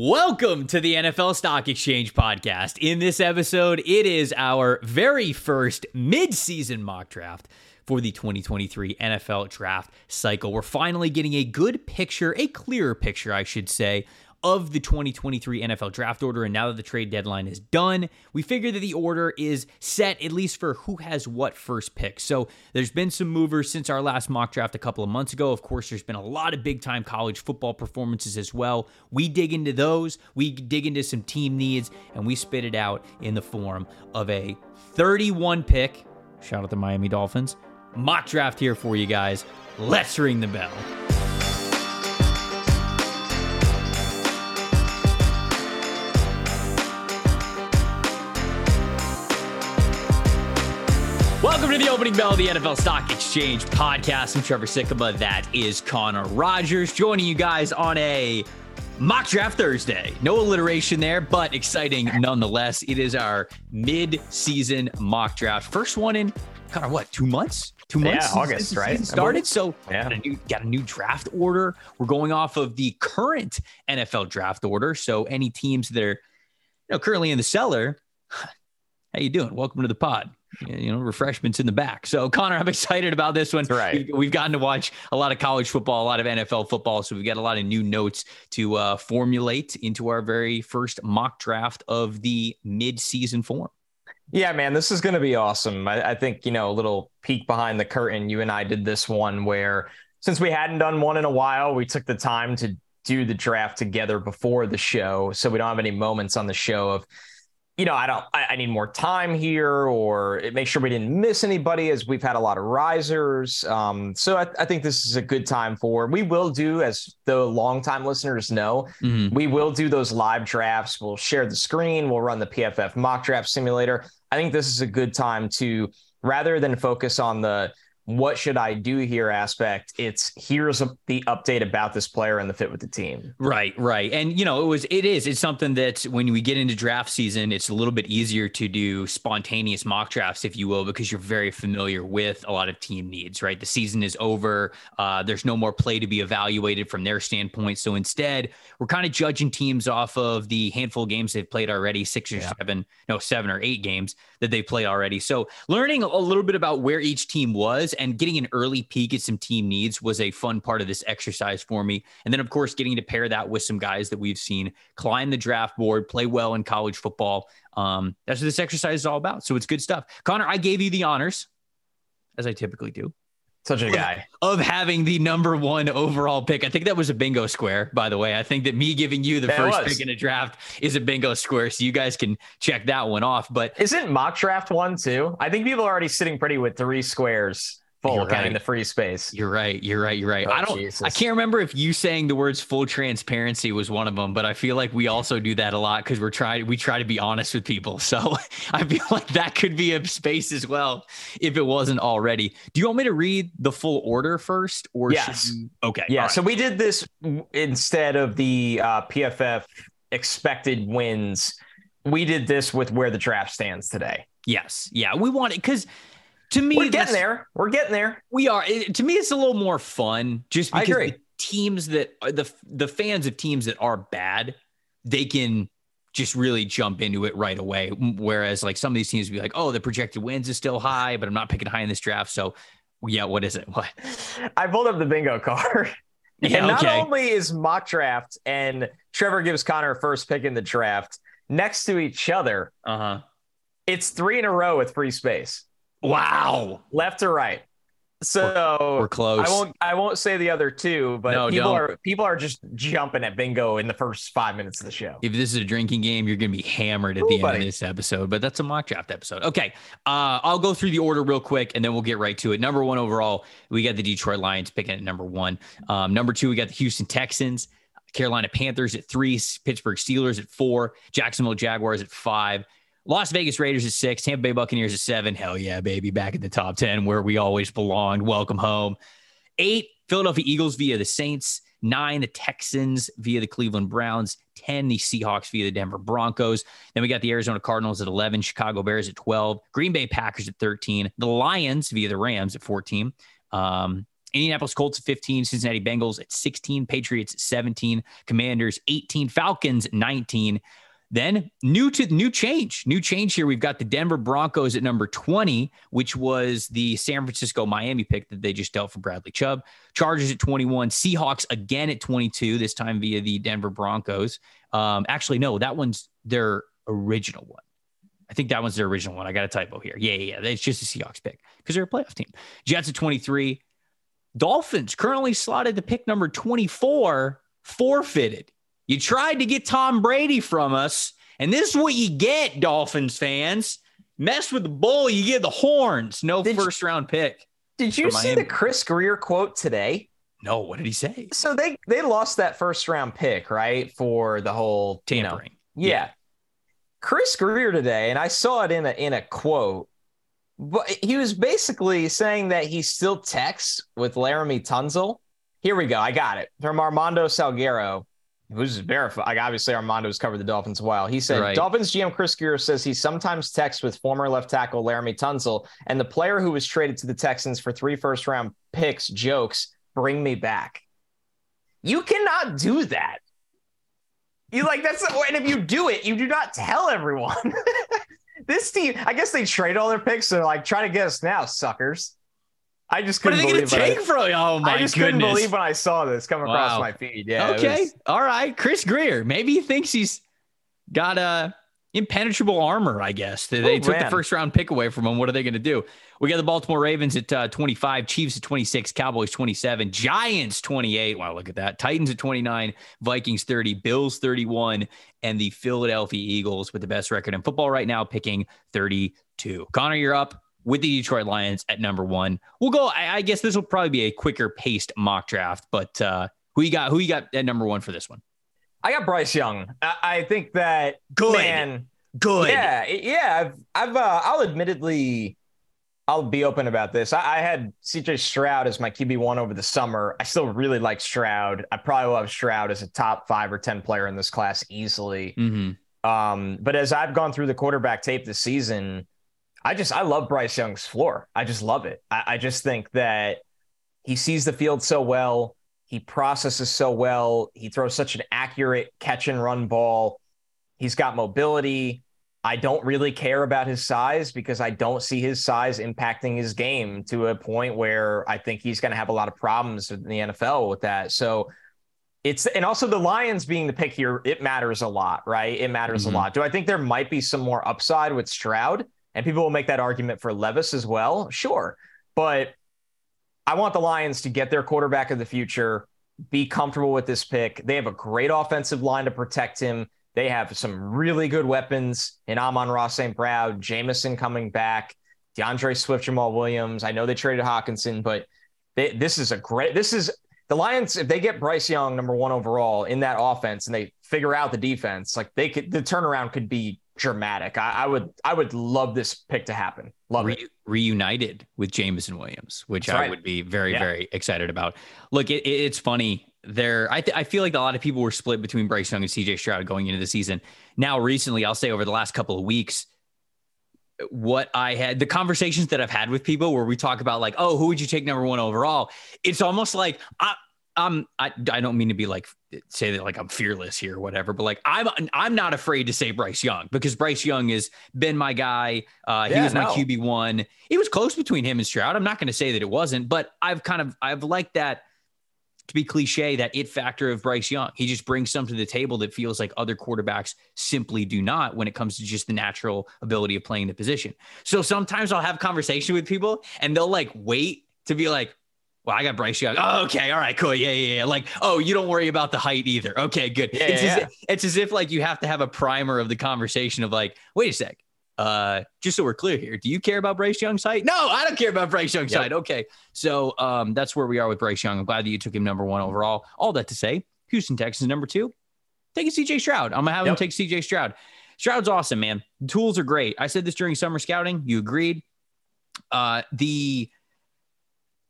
Welcome to the NFL Stock Exchange podcast. In this episode, it is our very first mid-season mock draft for the 2023 NFL draft cycle. We're finally getting a good picture, a clearer picture, I should say, of the 2023 NFL draft order. And now that the trade deadline is done, we figure that the order is set at least for who has what first pick. So there's been some movers since our last mock draft a couple of months ago. Of course, there's been a lot of big time college football performances as well. We dig into those, we dig into some team needs, and we spit it out in the form of a 31 pick. Shout out the Miami Dolphins. Mock draft here for you guys. Let's ring the bell. Welcome to the opening bell of the NFL Stock Exchange podcast. I'm Trevor Sikkema. That is Connor Rogers joining you guys on a mock draft Thursday. No alliteration there, but exciting nonetheless. It is our mid-season mock draft. First one in kind of what, two months? Two months? Yeah, August, right? Started. So yeah. got, a new, got a new draft order. We're going off of the current NFL draft order. So any teams that are you know currently in the cellar, how you doing? Welcome to the pod you know, refreshments in the back. So, Connor, I'm excited about this one. That's right. We've, gotten to watch a lot of college football, a lot of NFL football. So, we've got a lot of new notes to uh, formulate into our very first mock draft of the mid-season form. Yeah, man, this is going to be awesome. I, I think, you know, a little peek behind the curtain. You and I did this one where, since we hadn't done one in a while, we took the time to do the draft together before the show. So, we don't have any moments on the show of, you know, I don't, I, I, need more time here or make sure we didn't miss anybody as we've had a lot of risers. Um, so I, I, think this is a good time for, we will do, as the longtime listeners know, mm-hmm. we will do those live drafts. We'll share the screen. We'll run the PFF mock draft simulator. I think this is a good time to, rather than focus on the, what should I do here aspect. It's here's a, the update about this player and the fit with the team. Right, right. And you know, it was it is it's something that when we get into draft season, it's a little bit easier to do spontaneous mock drafts, if you will, because you're very familiar with a lot of team needs, right? The season is over. Uh, there's no more play to be evaluated from their standpoint. So instead, we're kind of judging teams off of the handful of games they've played already, six or yeah. seven, no, seven or eight games that they've played already. So learning a little bit about where each team was and getting an early peek at some team needs was a fun part of this exercise for me. And then, of course, getting to pair that with some guys that we've seen climb the draft board, play well in college football. Um, that's what this exercise is all about. So it's good stuff. Connor, I gave you the honors, as I typically do. Such a guy of having the number one overall pick. I think that was a bingo square, by the way. I think that me giving you the yeah, first pick in a draft is a bingo square. So you guys can check that one off. But isn't mock draft one too? I think people are already sitting pretty with three squares full right. counting the free space. You're right. You're right. You're right. Oh, I don't. Jesus. I can't remember if you saying the words "full transparency" was one of them, but I feel like we also do that a lot because we're trying. We try to be honest with people. So I feel like that could be a space as well if it wasn't already. Do you want me to read the full order first, or yes? You... Okay. Yeah. Right. So we did this instead of the uh, PFF expected wins. We did this with where the draft stands today. Yes. Yeah. We want it because to me, we're getting there. We're getting there. We are. It, to me, it's a little more fun just because the teams that the the fans of teams that are bad, they can just really jump into it right away. Whereas like some of these teams be like, oh, the projected wins is still high, but I'm not picking high in this draft. So yeah, what is it? What? I pulled up the bingo card. Yeah, and not okay. only is mock draft and Trevor gives Connor first pick in the draft next to each other. Uh-huh. It's three in a row with free space. Wow. Left to right. So we're, we're, close. I won't. I won't say the other two, but no, people don't. are people are just jumping at bingo in the first five minutes of the show. If this is a drinking game, you're going to be hammered at Ooh, the end buddy. of this episode. But that's a mock draft episode. Okay, uh, I'll go through the order real quick, and then we'll get right to it. Number one overall, we got the Detroit Lions picking at number one. Um, number two, we got the Houston Texans. Carolina Panthers at three, Pittsburgh Steelers at four, Jacksonville Jaguars at five, Las Vegas Raiders at six, Tampa Bay Buccaneers at seven. Hell yeah, baby. Back in the top 10 where we always belonged. Welcome home. Eight, Philadelphia Eagles via the Saints. Nine, the Texans via the Cleveland Browns. 10, the Seahawks via the Denver Broncos. Then we got the Arizona Cardinals at 11, Chicago Bears at 12, Green Bay Packers at 13, the Lions via the Rams at 14. Um, Indianapolis Colts at 15, Cincinnati Bengals at 16, Patriots at 17, Commanders 18, Falcons 19. Then new to new change, new change here. We've got the Denver Broncos at number 20, which was the San Francisco Miami pick that they just dealt for Bradley Chubb. Chargers at 21, Seahawks again at 22, this time via the Denver Broncos. Um, actually, no, that one's their original one. I think that one's their original one. I got a typo here. Yeah, yeah, yeah. It's just a Seahawks pick because they're a playoff team. Jets at 23. Dolphins currently slotted to pick number 24, forfeited. You tried to get Tom Brady from us, and this is what you get, Dolphins fans. Mess with the bull, you get the horns. No did first round pick. Did you see the Chris Grier quote today? No, what did he say? So they they lost that first round pick, right? For the whole tampering. You know, yeah. yeah. Chris Grier today, and I saw it in a in a quote, but he was basically saying that he still texts with Laremy Tunsil. Here we go. I got it from Armando Salguero who's verified. Like obviously, Armando's covered the Dolphins a while. He said right. Dolphins GM Chris Grier says he sometimes texts with former left tackle Laremy Tunsil, and the player who was traded to the Texans for three first round picks jokes, "Bring me back." You cannot do that. You like that's the, and if you do it, you do not tell everyone. this team, I guess they trade all their picks. So they're like, try to get us now, suckers. I just couldn't what are they believe take from you? Oh my I just goodness. couldn't believe when I saw this come wow. across my feed. Yeah. Okay. Was... All right. Chris Grier. Maybe he thinks he's got a impenetrable armor, I guess. They, they oh, took man. the first round pick away from him. What are they going to do? We got the Baltimore Ravens at uh, 25, Chiefs at 26, Cowboys 27, Giants 28. Wow, look at that. Titans at 29, Vikings 30, Bills 31, and the Philadelphia Eagles with the best record in football right now, picking 32. Connor, you're up with the Detroit Lions at number one. We'll go. I, I guess this will probably be a quicker paced mock draft, but uh, who you got? Who you got at number one for this one? I got Bryce Young. I, I think that good, man, good. Yeah, yeah. I've, I've uh, I'll admittedly, I'll be open about this. I, I had CJ Stroud as my QB one over the summer. I still really like Stroud. I probably will have Stroud as a top five or ten player in this class easily. Mm-hmm. Um, but as I've gone through the quarterback tape this season I just I love Bryce Young's floor. I just love it. I, I just think that he sees the field so well. He processes so well. He throws such an accurate catch and run ball. He's got mobility. I don't really care about his size because I don't see his size impacting his game to a point where I think he's going to have a lot of problems in the NFL with that. So it's and also the Lions being the pick here, it matters a lot, right? It matters mm-hmm. a lot. Do I think there might be some more upside with Stroud? And people will make that argument for Levis as well. Sure. But I want the Lions to get their quarterback of the future, be comfortable with this pick. They have a great offensive line to protect him. They have some really good weapons in Amon-Ra St. Brown, Jameson coming back, D'Andre Swift, Jamaal Williams. I know they traded Hockenson, but they, this is a great, this is the Lions, if they get Bryce Young number one overall in that offense and they figure out the defense, like they could, the turnaround could be dramatic. I, I, would I would love this pick to happen. Love Re- it. Reunited with Jameson Williams, which I would be very yeah. very excited about. Look, it, it's funny. There, I th- I feel like a lot of people were split between Bryce Young and C.J. Stroud going into the season. Now, recently, I'll say over the last couple of weeks, what I had the conversations that I've had with people where we talk about like, oh, who would you take number one overall? It's almost like I, I'm I, I don't mean to be like say that like I'm fearless here or whatever, but like I'm I'm not afraid to say Bryce Young because Bryce Young has been my guy. Uh, he yeah, was my no. QB one. It was close between him and Stroud. I'm not going to say that it wasn't, but I've kind of I've liked that to be cliche that it factor of Bryce Young. He just brings something to the table that feels like other quarterbacks simply do not when it comes to just the natural ability of playing the position. So sometimes I'll have conversation with people and they'll like wait to be like, well, I got Bryce Young. Oh, okay. All right, cool. Yeah, yeah, yeah. Like, oh, you don't worry about the height either. Okay, good. Yeah, it's, yeah, as. If, it's as if like you have to have a primer of the conversation of like, wait a sec. Uh, just so we're clear here, do you care about Bryce Young's height? No, I don't care about Bryce Young's yep. height. Okay. So um, that's where we are with Bryce Young. I'm glad that you took him number one overall. All that to say, Houston Texans number two. Take a CJ Stroud. I'm gonna have yep. him take CJ Stroud. Stroud's awesome, man. The tools are great. I said this during summer scouting. You agreed. Uh, the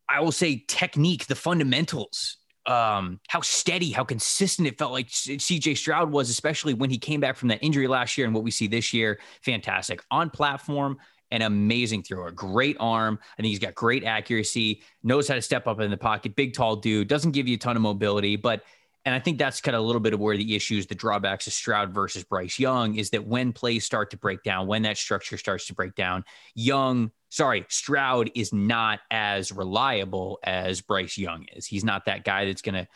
I will say technique, the fundamentals, um, how steady, how consistent it felt like CJ Stroud was, especially when he came back from that injury last year and what we see this year. Fantastic on platform. an amazing thrower, great arm. I think he's got great accuracy, knows how to step up in the pocket, big, tall dude, doesn't give you a ton of mobility, but and I think that's kind of a little bit of where the issues, the drawbacks of Stroud versus Bryce Young is that when plays start to break down, when that structure starts to break down, Young, sorry, Stroud is not as reliable as Bryce Young is. He's not that guy that's going to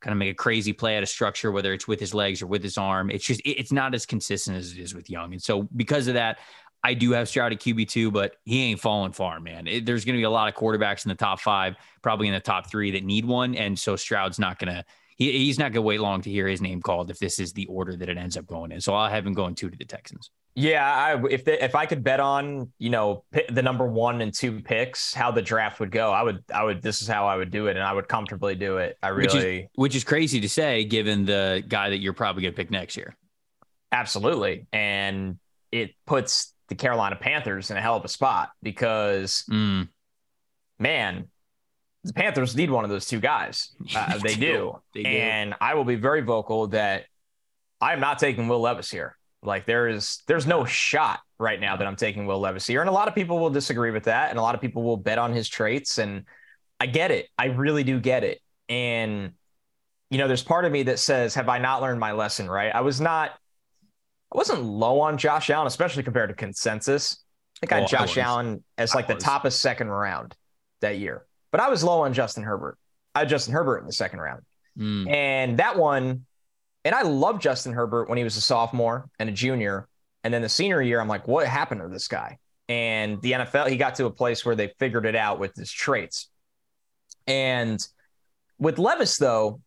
kind of make a crazy play out of structure, whether it's with his legs or with his arm. It's just, it's not as consistent as it is with Young. And so because of that, I do have Stroud at QB2, but he ain't falling far, man. It, there's going to be a lot of quarterbacks in the top five, probably in the top three that need one. And so Stroud's not going to, he, he's not going to wait long to hear his name called if this is the order that it ends up going in. So I'll have him going two to the Texans. Yeah, I, if they, if I could bet on you know the number one and two picks, how the draft would go, I would I would this is how I would do it, and I would comfortably do it. I really, which is, which is crazy to say given the guy that you're probably going to pick next year. Absolutely, and it puts the Carolina Panthers in a hell of a spot because, mm. man, the Panthers need one of those two guys. Uh, they, do. they do. And I will be very vocal that I am not taking Will Levis here. Like there is there's no shot right now that I'm taking Will Levis here. And a lot of people will disagree with that. And a lot of people will bet on his traits. And I get it. I really do get it. And you know, there's part of me that says, have I not learned my lesson? Right. I was not I wasn't low on Josh Allen, especially compared to consensus. I think I had Josh I Allen as like the top of second round that year. But I was low on Justin Herbert. I had Justin Herbert in the second round. Mm. And that one, and I love Justin Herbert when he was a sophomore and a junior. And then the senior year, I'm like, what happened to this guy? And the NFL, he got to a place where they figured it out with his traits. And with Levis, though,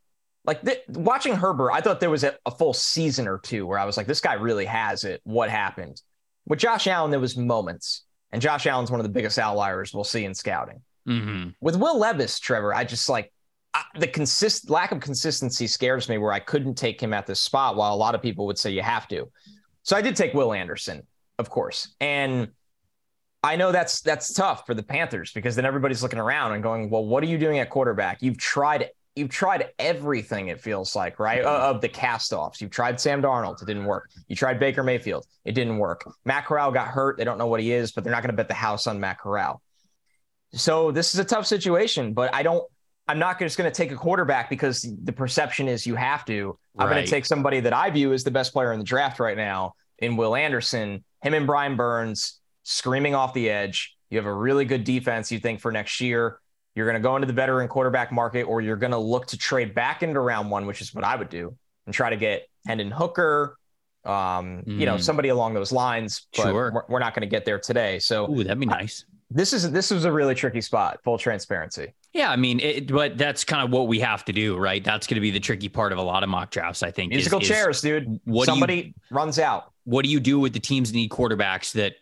like th- watching Herbert, I thought there was a, a, full season or two where I was like, this guy really has it. What happened? With Josh Allen, there was moments, and Josh Allen's one of the biggest outliers we'll see in scouting. Mm-hmm. With Will Levis, Trevor, I just like The consist lack of consistency scares me where I couldn't take him at this spot while a lot of people would say you have to. So I did take Will Anderson, of course. And I know that's that's tough for the Panthers because then everybody's looking around and going, "Well, what are you doing at quarterback? You've tried you've tried everything it feels like, right? Of the cast-offs. You've tried Sam Darnold, it didn't work. You tried Baker Mayfield, it didn't work. Matt Corral got hurt. They don't know what he is, but they're not going to bet the house on Matt Corral. So this is a tough situation, but I don't. I'm not just going to take a quarterback because the perception is you have to. I'm going to take somebody that I view as the best player in the draft right now in Will Anderson. Him and Brian Burns screaming off the edge. You have a really good defense, you think, for next year. You're going to go into the veteran quarterback market, or you're going to look to trade back into round one, which is what I would do, and try to get Hendon Hooker, um, mm. you know, mm. somebody along those lines. But sure. we're, we're not going to get there today. So Ooh, that'd be nice this is this was a really tricky spot. Full transparency. Yeah, I mean, it, but that's kind of what we have to do, right? That's going to be the tricky part of a lot of mock drafts. I think musical is, chairs, is dude. What somebody you, runs out. What do you do with the teams that need quarterbacks that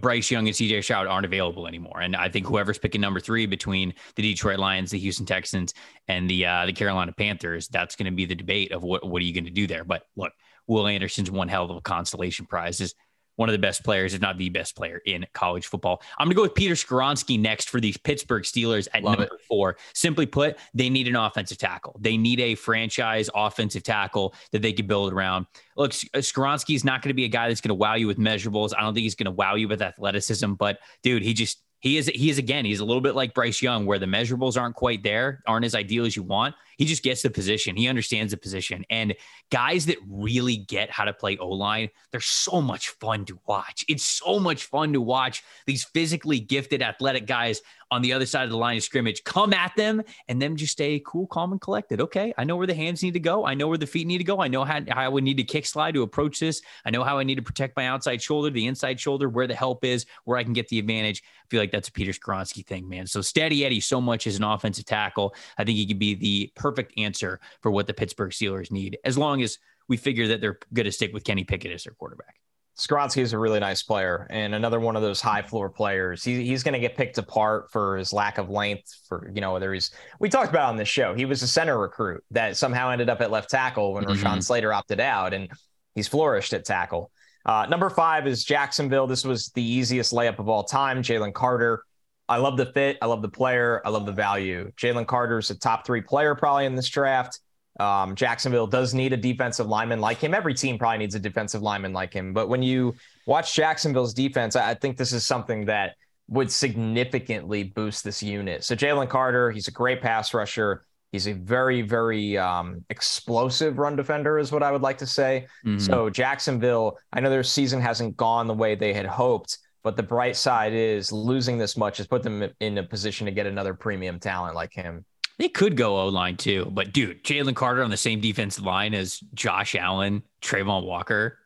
Bryce Young and CJ Stroud aren't available anymore? And I think whoever's picking number three between the Detroit Lions, the Houston Texans, and the uh, the Carolina Panthers, that's going to be the debate of what what are you going to do there. But look, Will Anderson's one hell of a consolation prize. Is one of the best players, if not the best player in college football. I'm going to go with Peter Skoronski next for these Pittsburgh Steelers at Love number it. four. Simply put, they need an offensive tackle. They need a franchise offensive tackle that they can build around. Look, uh, Skoronski is not going to be a guy that's going to wow you with measurables. I don't think he's going to wow you with athleticism, but dude, he just he is he is again he's a little bit like Bryce Young where the measurables aren't quite there aren't as ideal as you want he just gets the position. He understands the position. And guys that really get how to play O-line they're so much fun to watch. It's so much fun to watch these physically gifted athletic guys on the other side of the line of scrimmage come at them and them just stay cool calm and collected. Okay I know where the hands need to go. I know where the feet need to go. I know how, how I would need to kick slide to approach this. I know how I need to protect my outside shoulder the inside shoulder where the help is where I can get the advantage. I feel like that's a Peter Skoronski thing, man. So Steady Eddie so much as an offensive tackle. I think he could be the perfect answer for what the Pittsburgh Steelers need, as long as we figure that they're going to stick with Kenny Pickett as their quarterback. Skoronski is a really nice player and another one of those high floor players. He, he's going to get picked apart for his lack of length. For you know, whether he's we talked about on this show, he was a center recruit that somehow ended up at left tackle when mm-hmm. Rashawn Slater opted out, and he's flourished at tackle. Uh, number five is Jacksonville. This was the easiest layup of all time. Jalen Carter. I love the fit. I love the player. I love the value. Jalen Carter's a top three player probably in this draft. Um, Jacksonville does need a defensive lineman like him. Every team probably needs a defensive lineman like him. But when you watch Jacksonville's defense, I think this is something that would significantly boost this unit. So Jalen Carter, he's a great pass rusher. He's a very, very um, explosive run defender, is what I would like to say. Mm-hmm. So Jacksonville, I know their season hasn't gone the way they had hoped, but the bright side is losing this much has put them in a position to get another premium talent like him. They could go O line too, but dude, Jalen Carter on the same defensive line as Josh Allen, Travon Walker.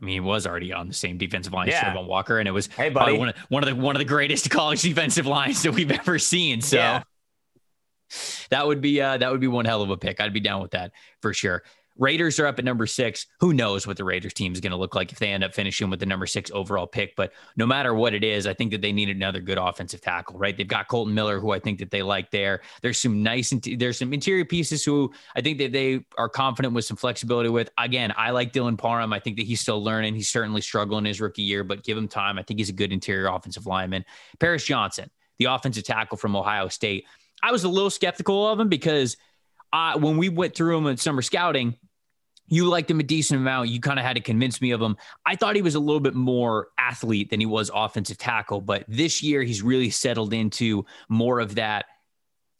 I mean, he was already on the same defensive line yeah. as Travon Walker, and it was hey, buddy. one of one of the one of the greatest college defensive lines that we've ever seen. So yeah. that would be uh, that would be one hell of a pick. I'd be down with that for sure. Raiders are up at number six. Who knows what the Raiders team is going to look like if they end up finishing with the number six overall pick? But no matter what it is, I think that they need another good offensive tackle, right? They've got Kolton Miller, who I think that they like there. There's some nice, there's some interior pieces who I think that they are confident with some flexibility with. Again, I like Dylan Parham. I think that he's still learning. He's certainly struggling his rookie year, but give him time. I think he's a good interior offensive lineman. Paris Johnson, the offensive tackle from Ohio State. I was a little skeptical of him because uh, when we went through him in summer scouting, you liked him a decent amount. You kind of had to convince me of him. I thought he was a little bit more athlete than he was offensive tackle, but this year he's really settled into more of that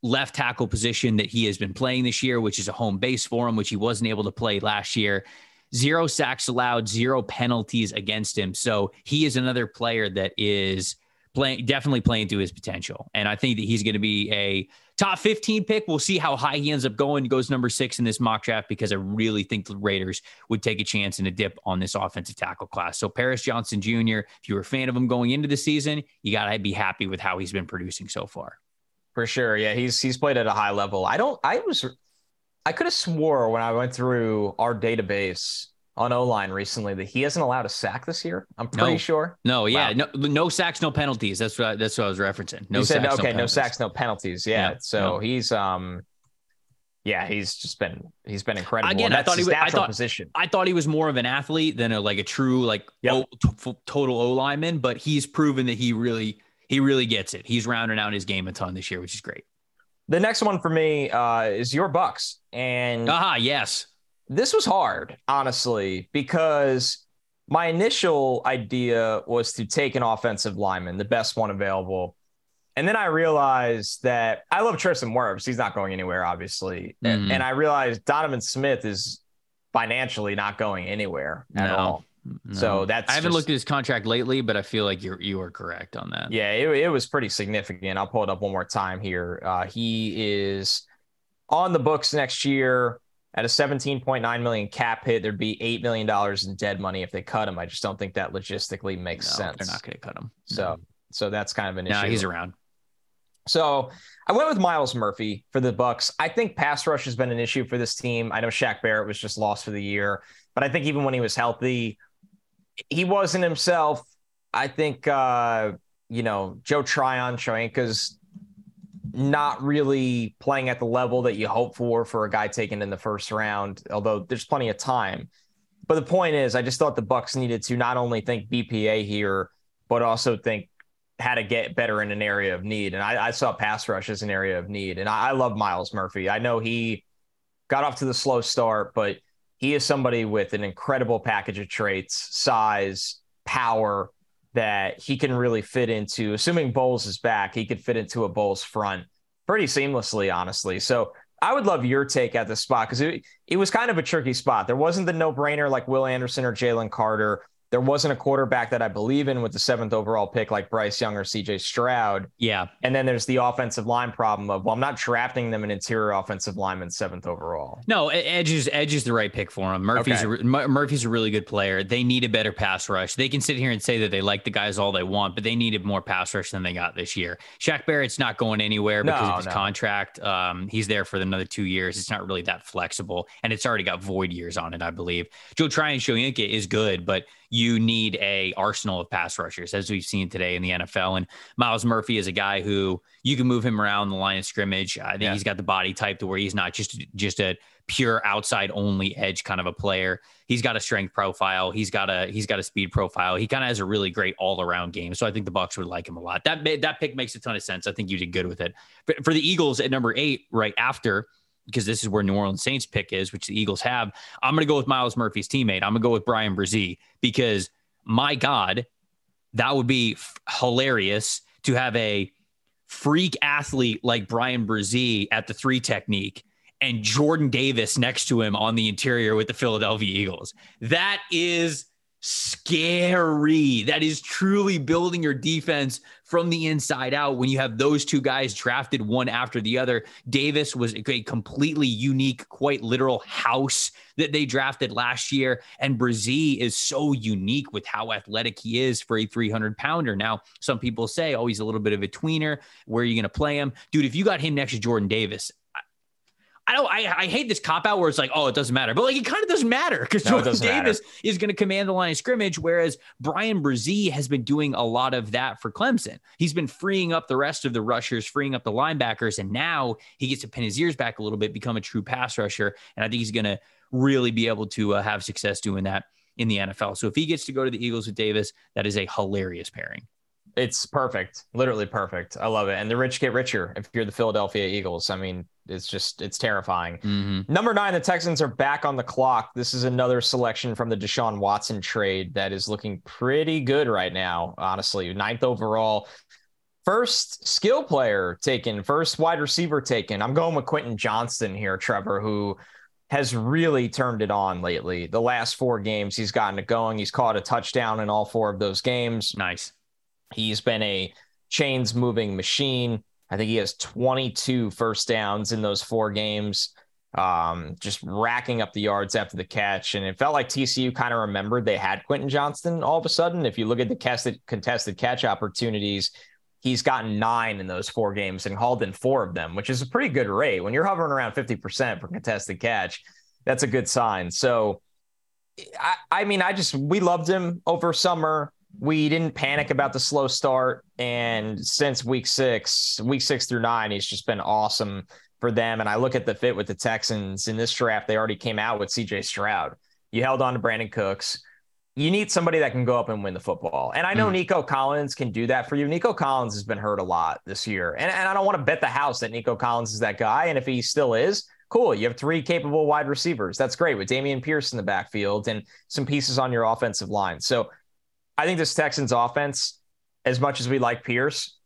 left tackle position that he has been playing this year, which is a home base for him, which he wasn't able to play last year. Zero sacks allowed, zero penalties against him. So he is another player that is playing definitely playing to his potential. And I think that he's going to be a top 15 pick. We'll see how high he ends up going. He goes number six in this mock draft because I really think the Raiders would take a chance and a dip on this offensive tackle class. So Paris Johnson Jr., if you were a fan of him going into the season, you got to be happy with how he's been producing so far. For sure. Yeah, he's he's played at a high level. I don't I was I could have swore when I went through our database on O line recently that he hasn't allowed a sack this year. I'm pretty no. sure. No, yeah, wow. no, no sacks, no penalties. That's what that's what I was referencing. No, you said, sacks, okay, no, no, sacks, no penalties. Yeah, yeah. so no. he's um, yeah, he's just been he's been incredible. Again, I thought he was I thought, position. I thought he was more of an athlete than a like a true like yep. o, t- total O lineman, but he's proven that he really he really gets it. He's rounding out his game a ton this year, which is great. The next one for me uh, is your Bucks, and aha, yes, this was hard, honestly, because my initial idea was to take an offensive lineman, the best one available. And then I realized that I love Tristan Wirfs. He's not going anywhere, obviously. Mm. And, and, I realized Donovan Smith is financially not going anywhere at no. all. No. So that's I haven't just, looked at his contract lately, but I feel like you're you are correct on that. Yeah, it, it was pretty significant. I'll pull it up one more time here. Uh, he is on the books next year at a 17.9 million cap hit, there'd be eight million dollars in dead money if they cut him. I just don't think that logistically makes no, sense. They're not going to cut him. So, no. so that's kind of an issue. No, he's around. So I went with Myles Murphy for the Bucks. I think pass rush has been an issue for this team. I know Shaq Barrett was just lost for the year, but I think even when he was healthy, he wasn't himself. I think uh, you know Joe Tryon, Shoyinka's not really playing at the level that you hope for for a guy taken in the first round, although there's plenty of time. But the point is, I just thought the Bucks needed to not only think BPA here, but also think how to get better in an area of need. And I, I saw pass rush as an area of need. And I, I love Myles Murphy. I know he got off to the slow start, but he is somebody with an incredible package of traits, size, power, that he can really fit into. Assuming Bowles is back, he could fit into a Bowles front pretty seamlessly, honestly. So I would love your take at this spot because it, it was kind of a tricky spot. There wasn't the no brainer like Will Anderson or Jalen Carter. There wasn't a quarterback that I believe in with the seventh overall pick like Bryce Young or CJ Stroud. Yeah. And then there's the offensive line problem of, well, I'm not drafting them an interior offensive lineman seventh overall. No, Edge is, Edge is the right pick for him. Murphy's, okay. a, Murphy's a really good player. They need a better pass rush. They can sit here and say that they like the guys all they want, but they needed more pass rush than they got this year. Shaq Barrett's not going anywhere because no, of his no. contract. Um, he's there for another two years. It's not really that flexible, and it's already got void years on it, I believe. Joe Tryon Shoyinka is good, but you need a arsenal of pass rushers, as we've seen today in the NFL. And Myles Murphy is a guy who you can move him around the line of scrimmage. I think yeah. he's got the body type to where he's not just just a pure outside only edge kind of a player. He's got a strength profile. He's got a he's got a speed profile. He kind of has a really great all around game. So I think the Bucks would like him a lot. That that pick makes a ton of sense. I think you did good with it. But for the Eagles at number eight, right after because this is where New Orleans Saints pick is, which the Eagles have. I'm going to go with Myles Murphy's teammate. I'm going to go with Bryan Bresee because my God, that would be f- hilarious to have a freak athlete like Bryan Bresee at the three technique and Jordan Davis next to him on the interior with the Philadelphia Eagles. That is scary. That is truly building your defense from the inside out when you have those two guys drafted one after the other. Davis was a completely unique, quite literal house that they drafted last year. And Bresee is so unique with how athletic he is for a 300 pounder. Now, some people say, oh, he's a little bit of a tweener. Where are you going to play him? Dude, if you got him next to Jordan Davis, I don't. I, I hate this cop out where it's like, oh, it doesn't matter, but like it kind of doesn't matter because no, Jordan Davis matter. is going to command the line of scrimmage, whereas Bryan Bresee has been doing a lot of that for Clemson. He's been freeing up the rest of the rushers, freeing up the linebackers, and now he gets to pin his ears back a little bit, become a true pass rusher, and I think he's going to really be able to uh, have success doing that in the NFL. So if he gets to go to the Eagles with Davis, that is a hilarious pairing. It's perfect, literally perfect. I love it. And the rich get richer if you're the Philadelphia Eagles. I mean, it's just it's terrifying. Mm-hmm. Number nine, the Texans are back on the clock. This is another selection from the Deshaun Watson trade that is looking pretty good right now. Honestly, ninth overall. First skill player taken, first wide receiver taken. I'm going with Quentin Johnston here, Trevor, who has really turned it on lately. The last four games, he's gotten it going. He's caught a touchdown in all four of those games. Nice. He's been a chains moving machine. I think he has 22 first downs in those four games, um, just racking up the yards after the catch. And it felt like TCU kind of remembered they had Quentin Johnston all of a sudden. If you look at the contested, contested catch opportunities, he's gotten nine in those four games and hauled in four of them, which is a pretty good rate. When you're hovering around 50% for contested catch, that's a good sign. So, I, I mean, I just, we loved him over summer we didn't panic about the slow start. And since week six, week six through nine, he's just been awesome for them. And I look at the fit with the Texans in this draft, they already came out with CJ Stroud. You held on to Brandin Cooks. You need somebody that can go up and win the football. And I know mm. Nico Collins can do that for you. Nico Collins has been hurt a lot this year. And, and I don't want to bet the house that Nico Collins is that guy. And if he still is, cool. You have three capable wide receivers. That's great with Dameon Pierce in the backfield and some pieces on your offensive line. So I think this Texans offense, as much as we like Pierce,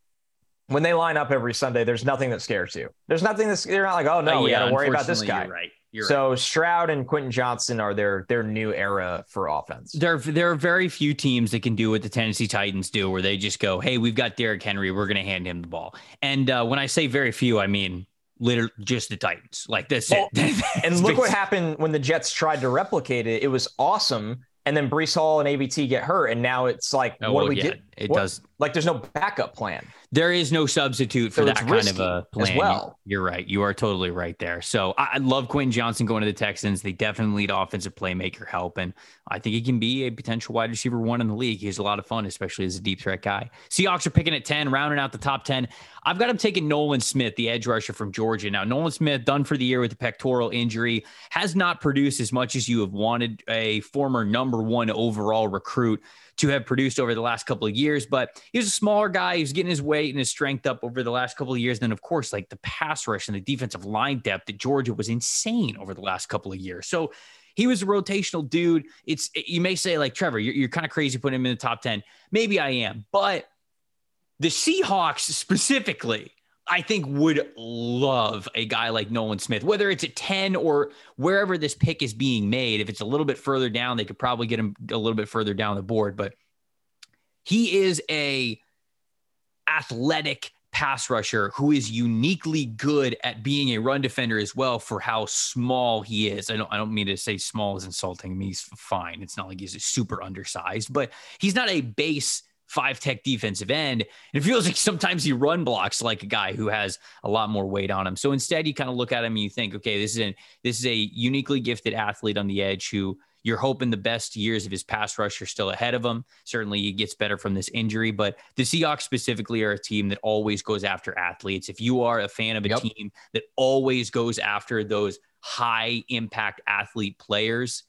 when they line up every Sunday, there's nothing that scares you. There's nothing that's they're not like, oh no, uh, we got to worry about this guy. You're right. You're so right. Stroud and Quentin Johnston are their their new era for offense. There there are very few teams that can do what the Tennessee Titans do, where they just go, "Hey, we've got Derrick Henry, we're going to hand him the ball." And uh, when I say very few, I mean literally just the Titans. Like that's well, it. and look what happened when the Jets tried to replicate it. It was awesome and then Breece Hall and AVT get hurt, and now it's like, oh, what well, do we yeah, get? It what? does. Like, there's no backup plan. There is no substitute for so that kind of a plan. As well, you're right. You are totally right there. So I, I love Quentin Johnston going to the Texans. They definitely need offensive playmaker help, and I think he can be a potential wide receiver one in the league. He's a lot of fun, especially as a deep threat guy. Seahawks are picking at ten, rounding out the top ten. I've got him taking Nolan Smith, the edge rusher from Georgia. Now, Nolan Smith, done for the year with a pectoral injury, has not produced as much as you have wanted a former number one overall recruit to have produced over the last couple of years. But he was a smaller guy. He was getting his weight and his strength up over the last couple of years. And then, of course, like the pass rush and the defensive line depth at Georgia was insane over the last couple of years. So he was a rotational dude. It's you may say like Trevor, you're, you're kind of crazy putting him in the top ten. Maybe I am, but the Seahawks specifically I think would love a guy like Nolan Smith, whether it's at 10 or wherever this pick is being made. If it's a little bit further down, they could probably get him a little bit further down the board, but he is a athletic pass rusher who is uniquely good at being a run defender as well for how small he is. I don't I don't mean to say small is insulting. I mean he's fine. It's not like he's super undersized, but he's not a base five tech defensive end. And it feels like sometimes he run blocks like a guy who has a lot more weight on him. So instead, you kind of look at him and you think, okay, this is a this is a uniquely gifted athlete on the edge who you're hoping the best years of his pass rush are still ahead of him. Certainly, he gets better from this injury, but the Seahawks specifically are a team that always goes after athletes. If you are a fan of a yep. team that always goes after those high impact athlete players,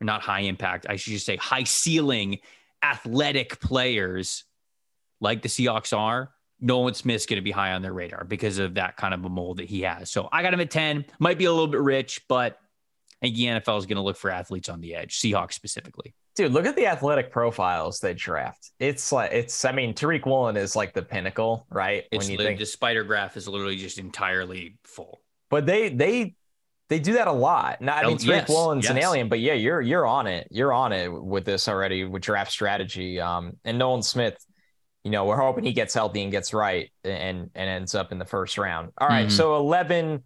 or not high impact, I should just say high ceiling athletic players like the Seahawks are, Nolan Smith's going to be high on their radar because of that kind of a mold that he has. So I got him at 10. Might be a little bit rich, but I think the NFL is going to look for athletes on the edge, Seahawks specifically. Dude, look at the athletic profiles they draft. It's like it's. I mean, Tariq Woolen is like the pinnacle, right? It's when you think the spider graph is literally just entirely full. But they they they do that a lot. Now, I mean, Tariq yes, Woolen's yes. an alien, but yeah, you're you're on it. You're on it with this already with draft strategy. Um, and Nolan Smith, you know, we're hoping he gets healthy and gets right and and ends up in the first round. All right, mm-hmm. so eleven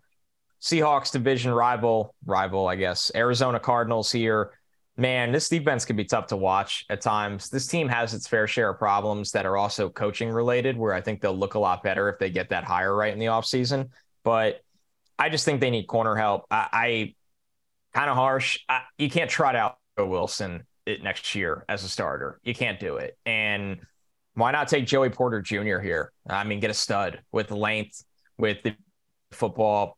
Seahawks division rival, rival, I guess. Arizona Cardinals here man, this defense can be tough to watch at times. This team has its fair share of problems that are also coaching related, where I think they'll look a lot better if they get that hire right in the offseason. But I just think they need corner help. I, I kind of harsh. I, you can't trot out Wilson next year as a starter. You can't do it. And why not take Joey Porter Jr. here? I mean, get a stud with length, with the football.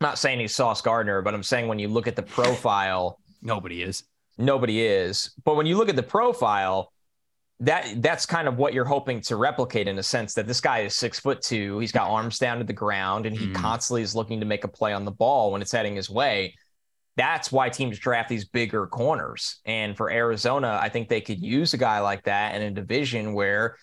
I'm not saying he's Sauce Gardner, but I'm saying when you look at the profile Nobody is. Nobody is. But when you look at the profile, that that's kind of what you're hoping to replicate in a sense that this guy is six foot two. He's got arms down to the ground, and he mm. constantly is looking to make a play on the ball when it's heading his way. That's why teams draft these bigger corners. And for Arizona, I think they could use a guy like that in a division where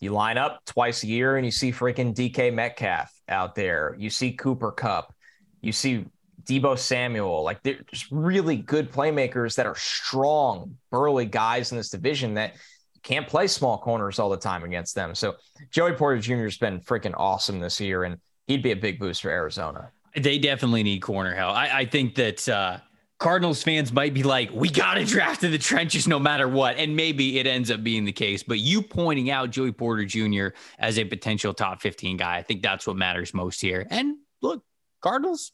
you line up twice a year and you see freaking DK Metcalf out there. You see Cooper Kupp You see Deebo Samuel, like they're just really good playmakers that are strong, burly guys in this division that can't play small corners all the time against them. So Joey Porter Jr. has been freaking awesome this year, and he'd be a big boost for Arizona. They definitely need corner help. I, I think that uh, Cardinals fans might be like, we got to draft in the trenches no matter what. And maybe it ends up being the case. But you pointing out Joey Porter Jr. as a potential top 15 guy, I think that's what matters most here. And look, Cardinals,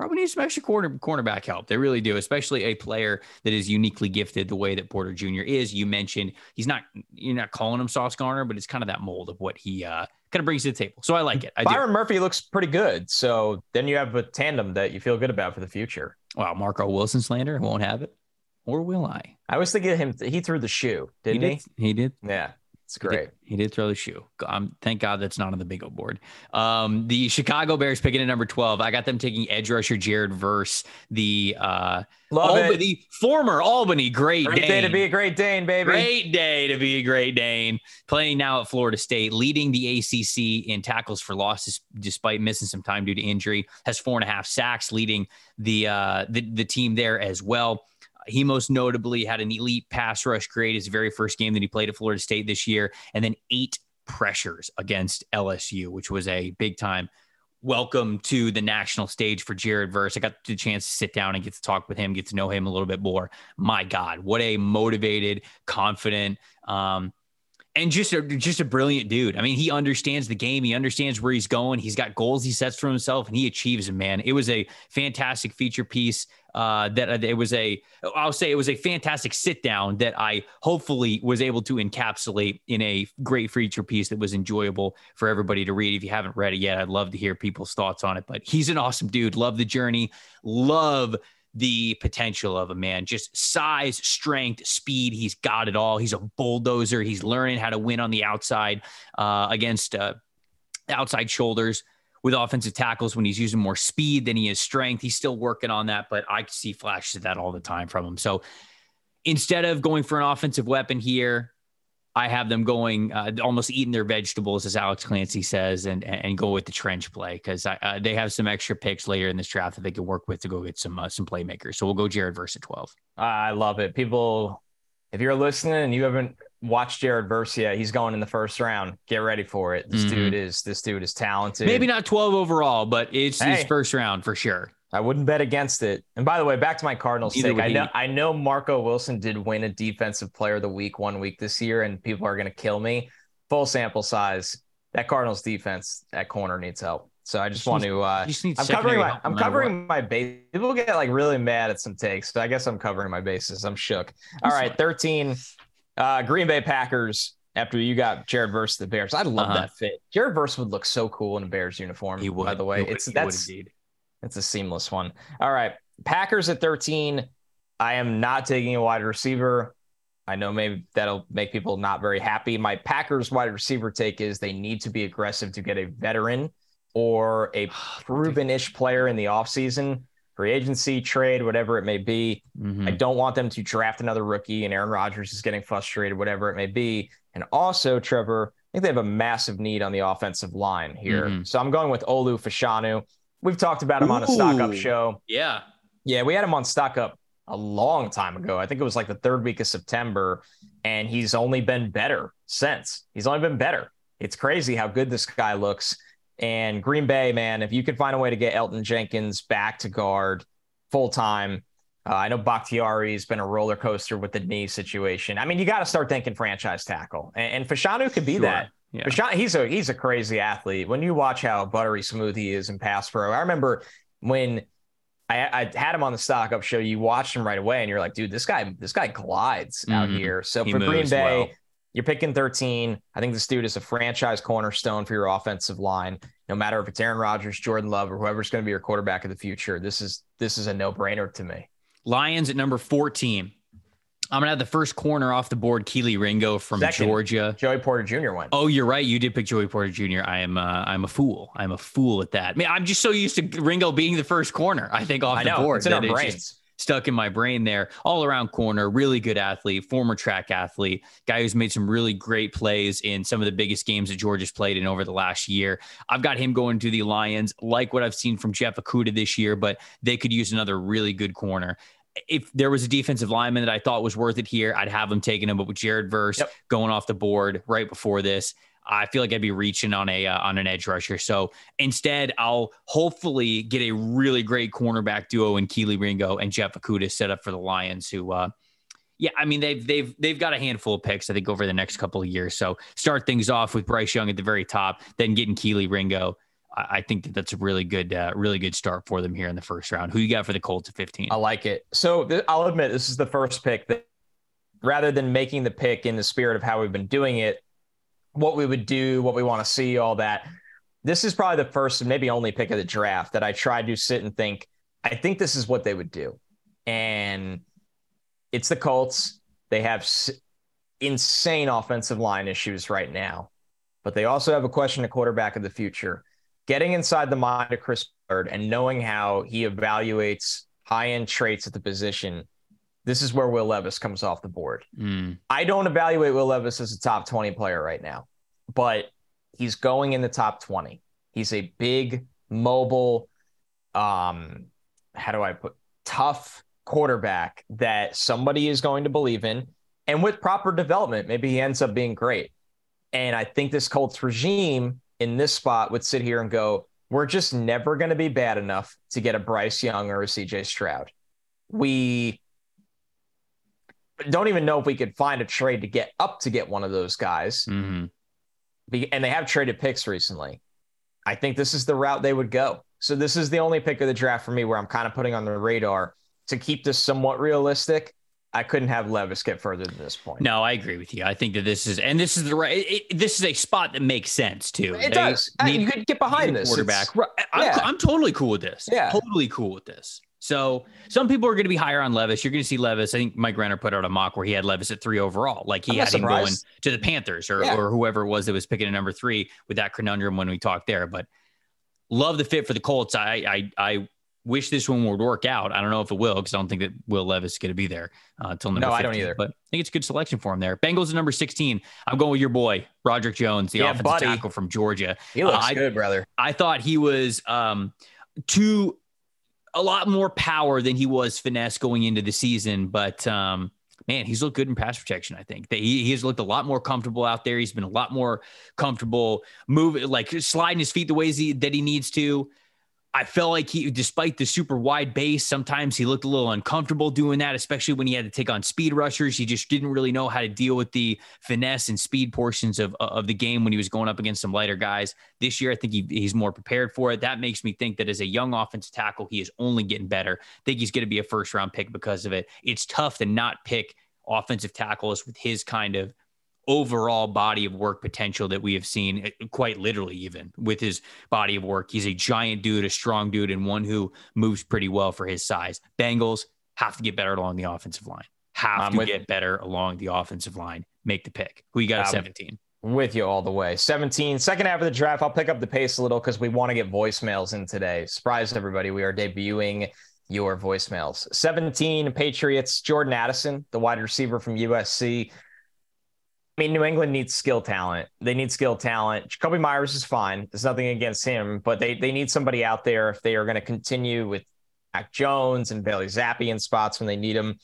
probably need some extra corner cornerback help. They really do, especially a player that is uniquely gifted the way that Porter Jr. is. You mentioned he's not you're not calling him Sauce Gardner, but it's kind of that mold of what he uh, kind of brings to the table. So I like it. I Byron do. Murphy looks pretty good. So then you have a tandem that you feel good about for the future. Wow, Marco Wilson slander won't have it, or will I? I was thinking him. He threw the shoe, didn't he? Did. He, he did. Yeah. It's great. He did, he did throw the shoe. Um, thank God that's not on the bingo board. Um, the Chicago Bears picking at number 12. I got them taking edge rusher Jared Verse, the uh, Love Albany, former Albany Great, great Dane. day to be a Great Dane, baby. Great day to be a Great Dane. Playing now at Florida State, leading the ACC in tackles for losses despite missing some time due to injury. Has four and a half sacks, leading the uh, the, the team there as well. He most notably had an elite pass rush grade his very first game that he played at Florida State this year, and then eight pressures against LSU, which was a big time welcome to the national stage for Jared Verse. I got the chance to sit down and get to talk with him, get to know him a little bit more. My God, what a motivated, confident, um, and just a just a brilliant dude. I mean, he understands the game. He understands where he's going. He's got goals he sets for himself, and he achieves them. Man, it was a fantastic feature piece. Uh, that it was a, I'll say it was a fantastic sit down that I hopefully was able to encapsulate in a great feature piece that was enjoyable for everybody to read. If you haven't read it yet, I'd love to hear people's thoughts on it. But he's an awesome dude. Love the journey. Love the potential of a man. Just size, strength, speed. He's got it all. He's a bulldozer. He's learning how to win on the outside uh, against uh, outside shoulders with offensive tackles when he's using more speed than he is strength. He's still working on that, but I see flashes of that all the time from him. So instead of going for an offensive weapon here, I have them going uh, almost eating their vegetables, as Alex Clancy says, and and go with the trench play because uh, they have some extra picks later in this draft that they can work with to go get some uh, some playmakers. So we'll go Jared Verse at twelve. I love it. People, if you're listening and you haven't watched Jared Verse yet, he's going in the first round. Get ready for it. This mm-hmm. dude is this dude is talented. Maybe not twelve overall, but it's hey. his first round for sure. I wouldn't bet against it. And by the way, back to my Cardinals take. I know I know Marco Wilson did win a defensive player of the week one week this year, and people are gonna kill me. Full sample size. That Cardinals defense at corner needs help. So I just, just want to uh I'm covering my I'm covering my base. People get like really mad at some takes, but I guess I'm covering my bases. I'm shook. All right, 13. Uh Green Bay Packers after you got Jared versus the Bears. I love uh-huh. that fit. Jared versus would look so cool in a Bears uniform. He would, by the way. Would, it's that's indeed. It's a seamless one. All right. Packers at 13. I am not taking a wide receiver. I know maybe that'll make people not very happy. My Packers wide receiver take is they need to be aggressive to get a veteran or a proven ish player in the offseason, free agency, trade, whatever it may be. Mm-hmm. I don't want them to draft another rookie and Aaron Rodgers is getting frustrated, whatever it may be. And also, Trevor, I think they have a massive need on the offensive line here. Mm-hmm. So I'm going with Olu Fashanu. We've talked about him Ooh, on a stock up show. Yeah. Yeah, we had him on stock up a long time ago. I think it was like the third week of September, and he's only been better since. He's only been better. It's crazy how good this guy looks. And Green Bay, man, if you could find a way to get Elgton Jenkins back to guard full time, uh, I know Bakhtiari's been a roller coaster with the knee situation. I mean, you got to start thinking franchise tackle, and, and Fashanu could be sure. that. Yeah. Fashanu, he's a he's a crazy athlete. When you watch how buttery smooth he is in pass pro, I remember when I, I, had him on the stock up show. You watched him right away, and you're like, dude, this guy, this guy glides mm-hmm. out here. So he for Green Bay, well. you're picking 13. I think this dude is a franchise cornerstone for your offensive line. No matter if it's Aaron Rodgers, Jordan Love, or whoever's going to be your quarterback of the future, this is this is a no brainer to me. Lions at number 14. I'm gonna have the first corner off the board. Kelee Ringo from Second, Georgia. Joey Porter Jr. went. Oh, you're right. You did pick Joey Porter Jr. I am. Uh, I'm a fool. I'm a fool at that. I mean, I'm just so used to Ringo being the first corner. I think off I the know, board. It's in our brains. Stuck in my brain there. All around corner, really good athlete, former track athlete, guy who's made some really great plays in some of the biggest games that Georgia's played in over the last year. I've got him going to the Lions, like what I've seen from Jeff Okudah this year, but they could use another really good corner if there was a defensive lineman that I thought was worth it here, I'd have him taking him. But with Jared Verse yep. going off the board right before this, I feel like I'd be reaching on a uh, on an edge rusher. So instead, I'll hopefully get a really great cornerback duo in Kelee Ringo and Jeff Okudah set up for the Lions, who. Uh, yeah, I mean they've they've they've got a handful of picks I think over the next couple of years. So start things off with Bryce Young at the very top, then getting Kelee Ringo, I think that that's a really good, uh, really good start for them here in the first round. Who you got for the Colts at 15? I like it. So th- I'll admit this is the first pick that rather than making the pick in the spirit of how we've been doing it, what we would do, what we want to see, all that. This is probably the first and maybe only pick of the draft that I tried to sit and think, I think this is what they would do. And it's the Colts. They have s- insane offensive line issues right now, but they also have a question of quarterback of the future getting inside the mind of Chris Bird and knowing how he evaluates high end traits at the position, this is where Will Levis comes off the board. Mm. I don't evaluate Will Levis as a top 20 player right now, but he's going in the top 20. He's a big, mobile, um, how do I put tough quarterback that somebody is going to believe in. And with proper development, maybe he ends up being great. And I think this Colts regime in this spot would sit here and go, we're just never going to be bad enough to get a Bryce Young or a CJ Stroud. We don't even know if we could find a trade to get up to get one of those guys. Mm-hmm. And they have traded picks recently. I think this is the route they would go. So this is the only pick of the draft for me where I'm kind of putting on the radar to keep this somewhat realistic. I couldn't have Levis get further than this point. No, I agree with you. I think that this is, and this is the right. It, this is a spot that makes sense too. It they does. Uh, you could get behind this quarterback. I'm, yeah. I'm, totally cool with this. Yeah, totally cool with this. So some people are going to be higher on Levis. You're going to see Levis. I think Mike Renner put out a mock where he had Levis at three overall. Like he I'm had him going to the Panthers or, yeah. or whoever it was that was picking a number three with that conundrum when we talked there. But love the fit for the Colts. I I I wish this one would work out. I don't know if it will because I don't think that Will Levis is going to be there uh, until number. No, 15, I don't either. But I think it's a good selection for him there. Bengals at number sixteen. I'm going with your boy Broderick Jones, the yeah, offensive buddy. tackle from Georgia. He looks uh, good, brother. I thought he was um, too a lot more power than he was finesse going into the season, but. Um, man, he's looked good in pass protection. I think that he, he has looked a lot more comfortable out there. He's been a lot more comfortable moving, like sliding his feet the ways he, that he needs to. I felt like he, despite the super wide base, sometimes he looked a little uncomfortable doing that, especially when he had to take on speed rushers. He just didn't really know how to deal with the finesse and speed portions of, of the game when he was going up against some lighter guys. This year, I think he, he's more prepared for it. That makes me think that as a young offensive tackle, he is only getting better. I think he's going to be a first round pick because of it. It's tough to not pick offensive tackles with his kind of overall body of work potential that we have seen, eh, quite literally, even with his body of work. He's a giant dude, a strong dude, and one who moves pretty well for his size. Bengals have to get better along the offensive line. have I'm to get better along the offensive line. Make the pick. Who you got at Um, 17? With you all the way. 17, second half of the draft. I'll pick up the pace a little because we want to get voicemails in today. Surprise, everybody. We are debuting your voicemails. 17, Patriots, Jordan Addison, the wide receiver from USC. I mean, New England needs skill talent. They need skill talent. Jakobi Meyers is fine. There's nothing against him, but they they need somebody out there if they are going to continue with Mac Jones and Bailey Zappe in spots when they need him.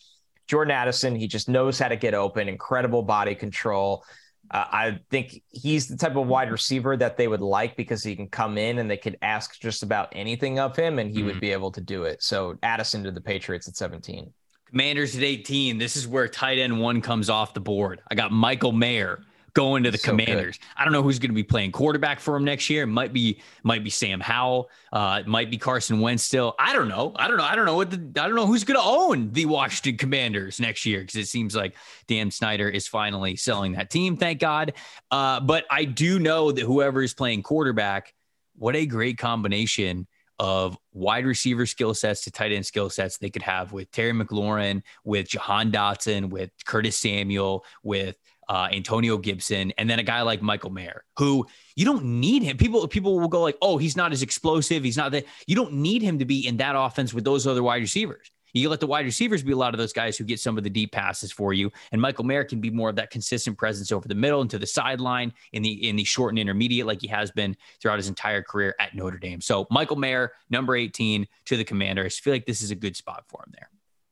Jordan Addison, he just knows how to get open, incredible body control. Uh, I think he's the type of wide receiver that they would like because he can come in and they could ask just about anything of him and he would Mhm. be able to do it. So Addison to the Patriots at 17. Commanders at 18. This is where tight end one comes off the board. I got Michael Mayer going to the So good. Commanders. I don't know who's going to be playing quarterback for him next year. It might be might be Sam Howell. Uh, it might be Carson Wentz still. I don't know. I don't know. I don't know what the I don't know who's going to own the Washington Commanders next year because it seems like Dan Snyder is finally selling that team. Thank God. Uh, but I do know that whoever is playing quarterback, what a great combination of wide receiver skill sets to tight end skill sets they could have with Terry McLaurin, with Jahan Dotson, with Curtis Samuel, with uh, Antonio Gibson, and then a guy like Michael Mayer, who you don't need him. People people will go like, oh, he's not as explosive. He's not that. You don't need him to be in that offense with those other wide receivers. You let the wide receivers be a lot of those guys who get some of the deep passes for you, and Michael Mayer can be more of that consistent presence over the middle and to the sideline in the in the short and intermediate, like he has been throughout his entire career at Notre Dame. So Michael Mayer, number eighteen to the Commanders. I feel like this is a good spot for him there.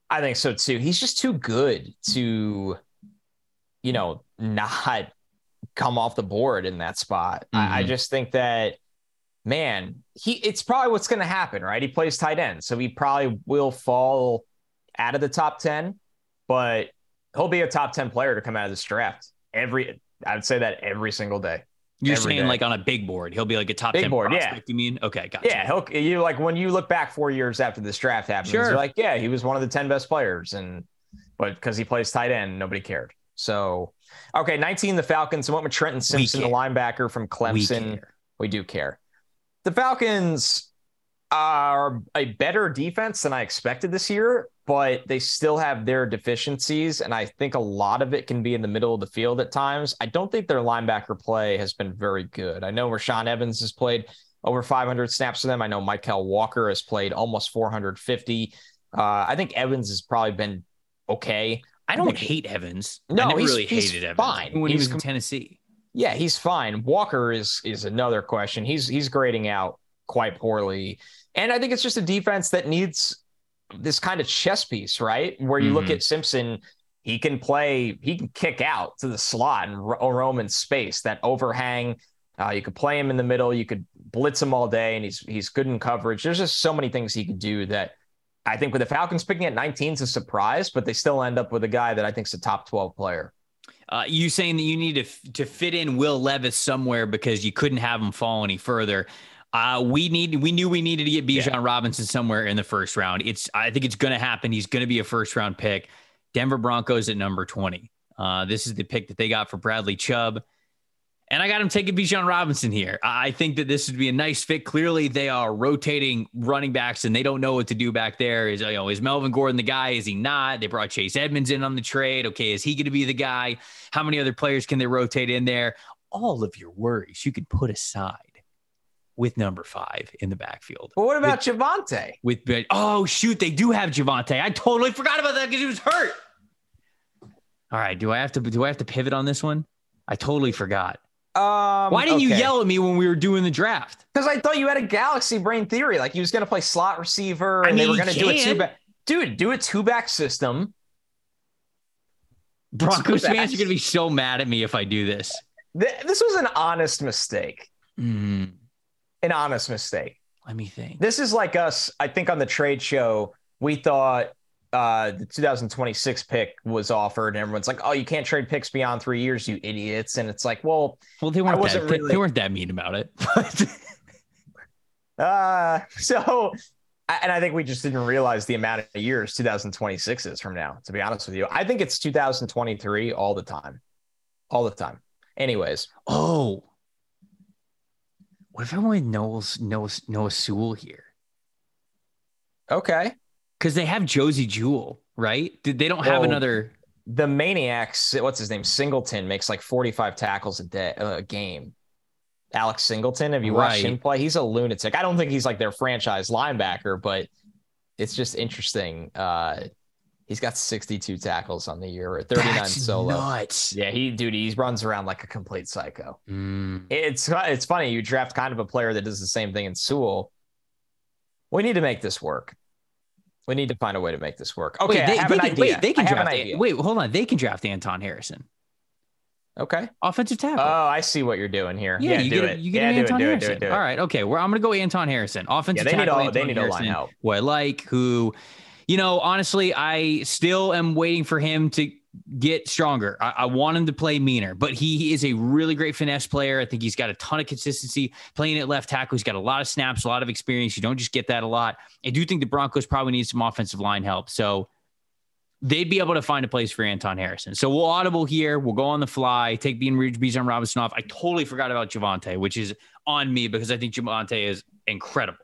I think so too. He's just too good to, you know, not come off the board in that spot. I, I Mhm. just think that, man, he it's probably what's going to happen, right? He plays tight end, so he probably will fall out of the top ten, but he'll be a top ten player to come out of this draft. Every I'd say that every single day. You're saying day. like on a big board, he'll be like a top Big ten board, yeah. You mean? Okay, gotcha. Yeah, he'll you like when you look back four years after this draft happens, Sure. you're like, yeah, he was one of the ten best players, and but because he plays tight end, nobody cared. So, okay, 19, the Falcons went with Trenton Simpson, the linebacker from we Clemson. care. We do care. The Falcons are a better defense than I expected this year, but they still have their deficiencies. And I think a lot of it can be in the middle of the field at times. I don't think their linebacker play has been very good. I know Rashaan Evans has played over 500 snaps for them. I know Mykal Walker has played almost 450. Uh, I think Evans has probably been okay. I don't think- hate Evans. No, I never he's- really he's hated Evans fine. even when He's he was in com- Tennessee. Yeah, he's fine. Walker is is another question. He's he's grading out quite poorly. And I think it's just a defense that needs this kind of chess piece, right? Where you look Mhm. at Simpson, he can play, he can kick out to the slot and ro- roam in space, that overhang. Uh, you could play him in the middle, you could blitz him all day, and he's he's good in coverage. There's just so many things he could do that I think with the Falcons picking at 19 is a surprise, but they still end up with a guy that I think is a top 12 player. Uh, you saying that you need to f- to fit in Will Levis somewhere because you couldn't have him fall any further. Uh, we need we knew we needed to get Bijan Robinson somewhere in the first round. It's I think it's going to happen. He's going to be a first round pick. Denver Broncos at number twenty. Uh, this is the pick that they got for Bradley Chubb. And I got him taking Bijan Robinson here. I think that this would be a nice fit. Clearly, they are rotating running backs, and they don't know what to do back there. Is you know, is Melvin Gordon the guy? Is he not? They brought Chase Edmonds in on the trade. Okay, is he going to be the guy? How many other players can they rotate in there? All of your worries you could put aside with number five in the backfield. But what about Javonte? With oh shoot, they do have Javonte. I totally forgot about that because he was hurt. All right, do I have to do I have to pivot on this one? I totally forgot. Um, Why didn't you yell at me when we were doing the draft? Because I thought you had a galaxy brain theory, like he was going to play slot receiver, I and they were going to do a two back. Dude, do a two back system. Broncos Two fans backs. are going to be so mad at me if I do this. Th- This was an honest mistake. Hmm, An honest mistake. let me think. This is like us. I think on the trade show, we thought uh, the 2026 pick was offered, and everyone's like, "Oh, you can't trade picks beyond three years, you idiots!" And it's like, well, Well, they weren't that, they- really- they weren't that mean about it. But Uh, so, and I think we just didn't realize the amount of years 2026 is from now, to be honest with you. I think it's 2023 all the time. All the time. Anyways, oh, what if I went Noah Noah Noah Sewell here? okay. Because they have Josey Jewell. right? They don't have Well, another. The maniacs, what's his name? Singleton makes like 45 tackles a day a game. Alex Singleton, have you watched him play? He's a lunatic. I don't think he's like their franchise linebacker, but it's just interesting. Uh, he's got 62 tackles on the year, or 39 That's solo. nuts. Yeah, he dude, he runs around like a complete psycho. Mm. It's it's funny you draft kind of a player that does the same thing in Sewell. We need to make this work. We need to find a way to make this work. Okay, wait, they, I have they an can, idea. wait, they can I draft. an idea. wait, hold on. They can draft Anton Harrison, Okay. offensive tackle. Oh, I see what you're doing here. yeah, you do get it. A, you get yeah, an Anton it, do it, Harrison. do it, do it. All right, okay. Well, I'm gonna go Anton Harrison, offensive Yeah, they need tackle. all- they need Harrison, line help. Who I like, who, you know, honestly, I still am waiting for him to get stronger. I, I want him to play meaner, but he, he is a really great finesse player. I think he's got a ton of consistency playing at left tackle. He's got a lot of snaps, a lot of experience. You don't just get that a lot. I do think the Broncos probably need some offensive line help. So they'd be able to find a place for Anton Harrison. So we'll audible here. We'll go on the fly, take Bean Bijan Robinson off. I totally forgot about Javonte, which is on me because I think Javonte is incredible.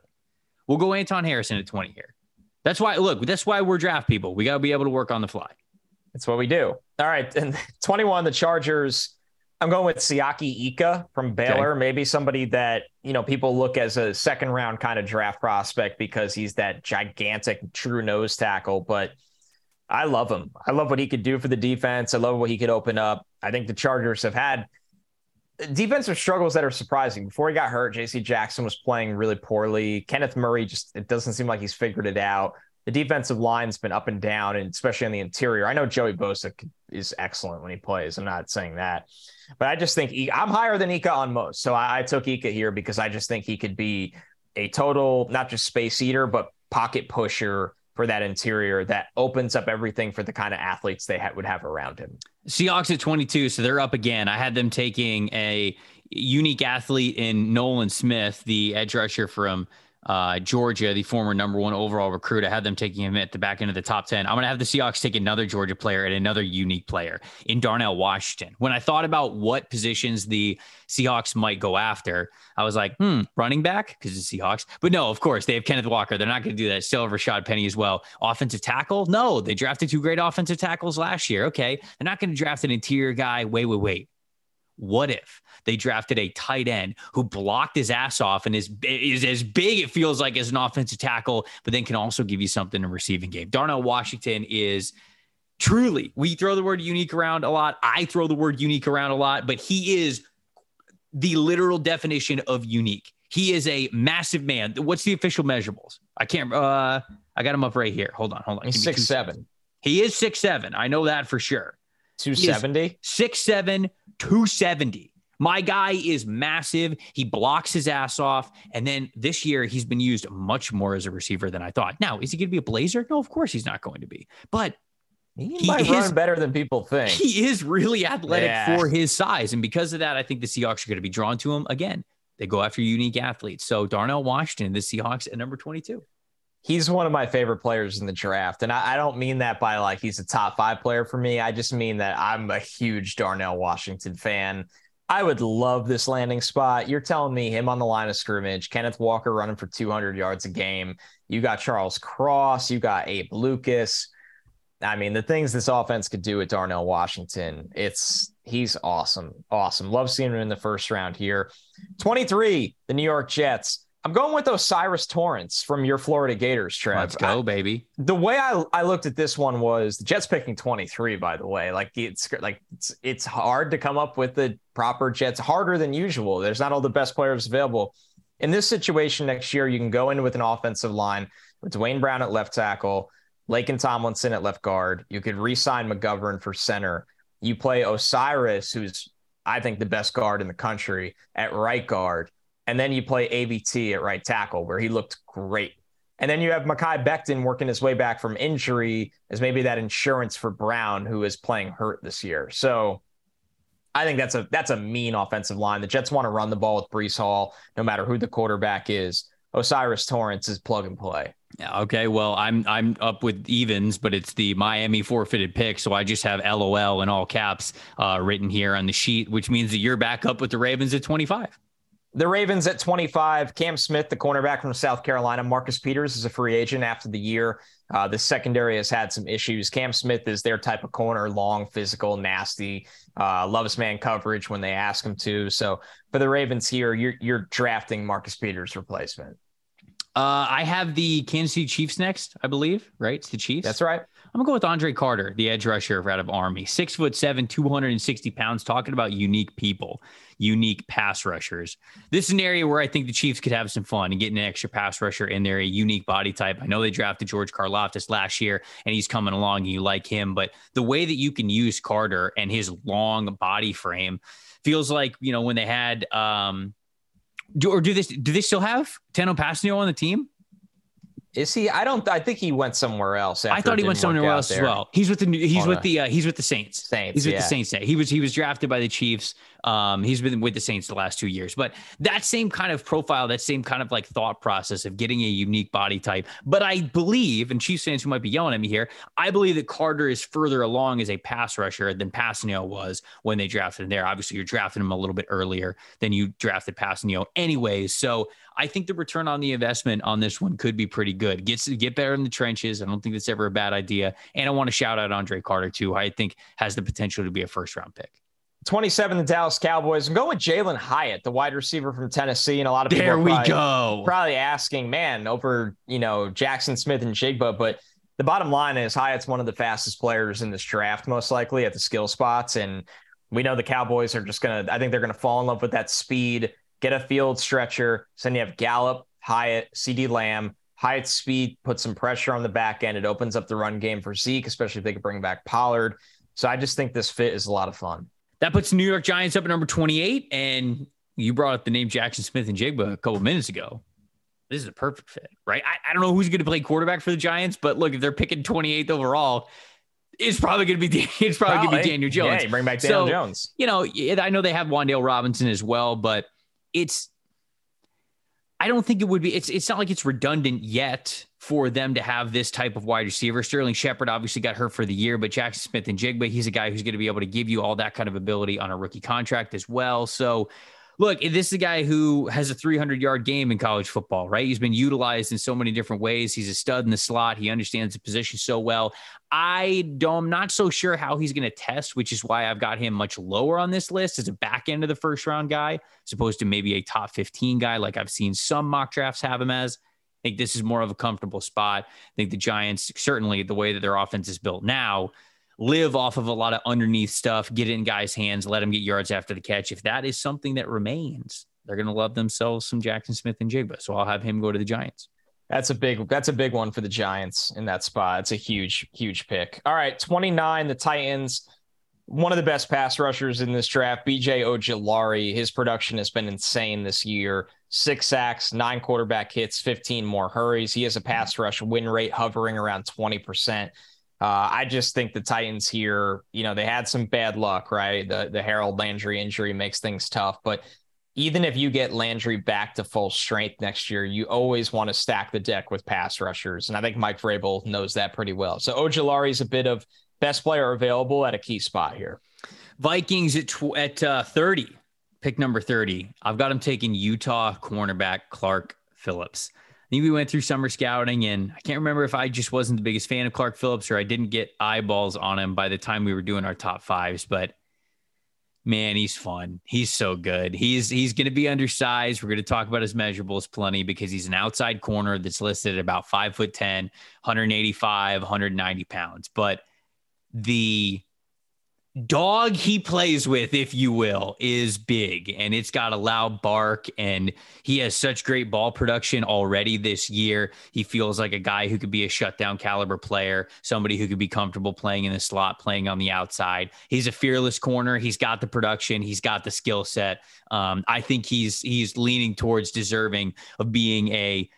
We'll go Anton Harrison at 20 here. That's why, look, that's why we're draft people. We got to be able to work on the fly. That's what we do. All right. And 21, the Chargers. I'm going with Siaki Ika from Baylor. Maybe somebody that, you know, people look as a second round kind of draft prospect because he's that gigantic true nose tackle. But I love him. I love what he could do for the defense. I love what he could open up. I think the Chargers have had defensive struggles that are surprising. Before he got hurt, JC Jackson was playing really poorly. Kenneth Murray just, it doesn't seem like he's figured it out. The defensive line's been up and down, and especially on the interior. I know Joey Bosa is excellent when he plays. I'm not saying that, but I just think I'm higher than Ika on most. So I, I took Ika here because I just think he could be a total, not just space eater, but pocket pusher for that interior that opens up everything for the kind of athletes they ha- would have around him. Seahawks at 22, so they're up again. I had them taking a unique athlete in Nolan Smith, the edge rusher from uh, Georgia, the former number one overall recruit. I had them taking him at the back end of the top 10. I'm going to have the Seahawks take another Georgia player and another unique player in Darnell Washington. When I thought about what positions the Seahawks might go after, I was like, hmm, running back because it's Seahawks. But no, of course, they have Kenneth Walker. They're not going to do that. Still have Rashaad Penny as well. Offensive tackle? No, they drafted two great offensive tackles last year. Okay. They're not going to draft an interior guy. Wait, wait, wait. What if they drafted a tight end who blocked his ass off and is, is as big, it feels like, as an offensive tackle, but then can also give you something in receiving game? Darnell Washington is truly, we throw the word unique around a lot. I throw the word unique around a lot, but he is the literal definition of unique. He is a massive man. What's the official measurables? I can't, uh, I got him up right here. Hold on, hold on. He's two six seven. He is six seven. I know that for sure. 270. Six seven, 270. My guy is massive. He blocks his ass off. And then this year, he's been used much more as a receiver than I thought. Now, is he going to be a blazer? No, of course he's not going to be. But He, He might is- run better than people think. he is really athletic Yeah. for his size. And because of that, I think the Seahawks are going to be drawn to him again. They go after unique athletes. So Darnell Washington, the Seahawks at number 22. He's one of my favorite players in the draft. And I, I don't mean that by like he's a top five player for me. I just mean that I'm a huge Darnell Washington fan. I would love this landing spot. You're telling me him on the line of scrimmage, Kenneth Walker running for 200 yards a game. You got Charles Cross, you got Abe Lucas. I mean, the things this offense could do with Darnell Washington, it's he's awesome. Awesome. Love seeing him in the first round here. 23, the New York Jets. I'm going with O'Cyrus Torrence from your Florida Gators, Trev. Let's go, baby. the way I, I looked at this one was the Jets picking 23, by the way. Like it's like it's it's hard to come up with the proper Jets, harder than usual. There's not all the best players available. In this situation next year, you can go in with an offensive line with Duane Brown at left tackle, Laken Tomlinson at left guard. You could re-sign McGovern for center. You play O'Cyrus, who's I think the best guard in the country, at right guard. And then you play AVT at right tackle, where he looked great. And then you have Mekhi Becton working his way back from injury as maybe that insurance for Brown, who is playing hurt this year. So I think that's a that's a mean offensive line. The Jets want to run the ball with Breece Hall, no matter who the quarterback is. O'Cyrus Torrence is plug and play. Yeah, okay. Well, I'm I'm up with evens, but it's the Miami forfeited pick, so I just have LOL in all caps uh, written here on the sheet, which means that you're back up with the Ravens at 25. The Ravens at 25, Cam Smith, the cornerback from South Carolina. Marcus Peters is a free agent after the year. Uh, the secondary has had some issues. Cam Smith is their type of corner, long, physical, nasty, uh, loves man coverage when they ask him to. So for the Ravens here, you're, you're drafting Marcus Peters' replacement. Uh, I have the Kansas City Chiefs next, I believe, right? It's the Chiefs. That's right. I'm gonna go with Andre Carter, the edge rusher out of Army. Six foot seven, 260 pounds. Talking about unique people, unique pass rushers. This is an area where I think the Chiefs could have some fun and getting an extra pass rusher in there, a unique body type. I know they drafted George Karlaftis last year, and he's coming along, and you like him. But the way that you can use Carter and his long body frame feels like you know when they had um, do, or do this? Do they still have Tano Kpassagnon on the team? Is he? I don't. I think he went somewhere else. I thought he went somewhere else there. as well. He's with the. He's with the. Uh, he's with the Saints. Saints. He's with yeah. the Saints. He was. He was drafted by the Chiefs. Um, he's been with the Saints the last two years. But that same kind of profile, that same kind of like thought process of getting a unique body type. But I believe, and Chiefs fans who might be yelling at me here, I believe that Carter is further along as a pass rusher than Kpassagnon was when they drafted him there. Obviously, you're drafting him a little bit earlier than you drafted Kpassagnon, anyways. So I think the return on the investment on this one could be pretty good. Gets get better in the trenches. I don't think that's ever a bad idea. And I want to shout out Andre Carter too. I think has the potential to be a first round pick. 27, the Dallas Cowboys. I'm going with Jalen Hyatt, the wide receiver from Tennessee, and a lot of people there we probably, go. Probably asking, man, over you know Jaxon Smith-Njigba, but the bottom line is Hyatt's one of the fastest players in this draft, most likely at the skill spots, and we know the Cowboys are just gonna. I think they're gonna fall in love with that speed get a field stretcher. So then you have Gallup, Hyatt, CeeDee Lamb. Hyatt's speed puts some pressure on the back end. It opens up the run game for Zeke, especially if they could bring back Pollard. So I just think this fit is a lot of fun. That puts New York Giants up at number 28. And you brought up the name Jaxon Smith-Njigba a couple minutes ago. This is a perfect fit, right? I, I don't know who's going to play quarterback for the Giants, but look, if they're picking 28th overall, it's probably going to be it's probably, going to be oh, Daniel Jones. Yeah, bring back Daniel so, Jones. You know, I know they have Wan'Dale Robinson as well, but it's I don't think it would be. It's it's not like it's redundant yet for them to have this type of wide receiver. Sterling Shepard obviously got hurt for the year, but Jaxon Smith-Njigba, he's a guy who's going to be able to give you all that kind of ability on a rookie contract as well. So look, this is a guy who has a 300 yard game in college football, right? He's been utilized in so many different ways. He's a stud in the slot. He understands the position so well. I don't, I'm not so sure how he's going to test, which is why I've got him much lower on this list as a back end of the first round guy, as opposed to maybe a top 15 guy, like I've seen some mock drafts have him as. I think this is more of a comfortable spot. I think the Giants, certainly the way that their offense is built now, live off of a lot of underneath stuff, get in guys' hands, let them get yards after the catch. If that is something that remains, they're going to love themselves some Jaxon Smith-Njigba. So I'll have him go to the Giants. That's a big that's a big one for the Giants in that spot. It's a huge huge pick. All right, 29 the Titans one of the best pass rushers in this draft, BJ Ojulari. His production has been insane this year. Six sacks, nine quarterback hits, 15 more hurries. He has a pass rush win rate hovering around 20%. Uh, I just think the Titans here, you know, they had some bad luck, right? The the Harold Landry injury makes things tough, but even if you get Landry back to full strength next year, you always want to stack the deck with pass rushers, and I think Mike Vrabel knows that pretty well. So Ojulari is a bit of best player available at a key spot here. Vikings at tw- at uh, thirty, pick number thirty. I've got him taking Utah cornerback Clark Phillips I think we went through summer scouting, and I can't remember if I just wasn't the biggest fan of Clark Phillips or I didn't get eyeballs on him by the time we were doing our top fives. But man, he's fun. He's so good. He's he's going to be undersized. We're going to talk about his measurables plenty because he's an outside corner that's listed at about five foot 10, 185, 190 pounds. But the dog he plays with, if you will, is big and it's got a loud bark. And he has such great ball production already this year. He feels like a guy who could be a shutdown caliber player, somebody who could be comfortable playing in the slot, playing on the outside. He's a fearless corner. He's got the production, he's got the skill set. Um, I think he's he's leaning towards deserving of being a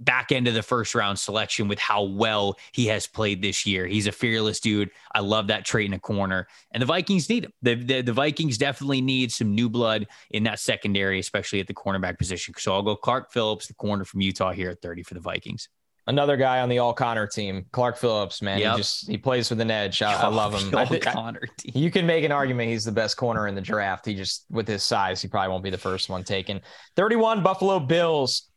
back end of the first round selection with how well he has played this year. He's a fearless dude. I love that trait in a corner. And the Vikings need him. The, the, the, Vikings definitely need some new blood in that secondary, especially at the cornerback position. So I'll go Clark Phillips, the corner from Utah here at 30 for the Vikings. Another guy on the All Connor team, Clark Phillips, man. Yep. He just he plays with an edge. I, I love him. All Connor team. you can make an argument he's the best corner in the draft. He just with his size, he probably won't be the first one taken. 31 Buffalo Bills.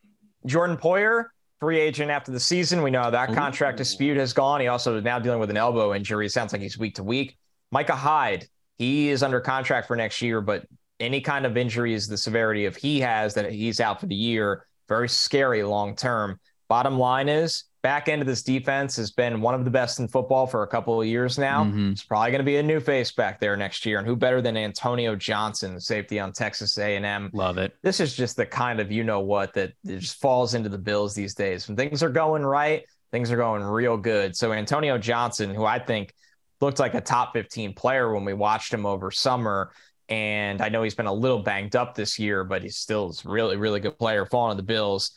Jordan Poyer, free agent after the season. We know how that contract Ooh. dispute has gone. He also is now dealing with an elbow injury. It sounds like he's week to week. Micah Hyde, he is under contract for next year, but any kind of injury is the severity of he has that he's out for the year. Very scary long term. Bottom line is back end of this defense has been one of the best in football for a couple of years now. Mhm. It's probably going to be a new face back there next year, and who better than Antonio Johnson, safety on Texas A&M. Love it. This is just the kind of you know what that just falls into the Bills these days. When things are going right, things are going real good. So Antonio Johnson, who I think looked like a top 15 player when we watched him over summer. And I know he's been a little banged up this year, but he's still a really, really good player. Falling to the Bills.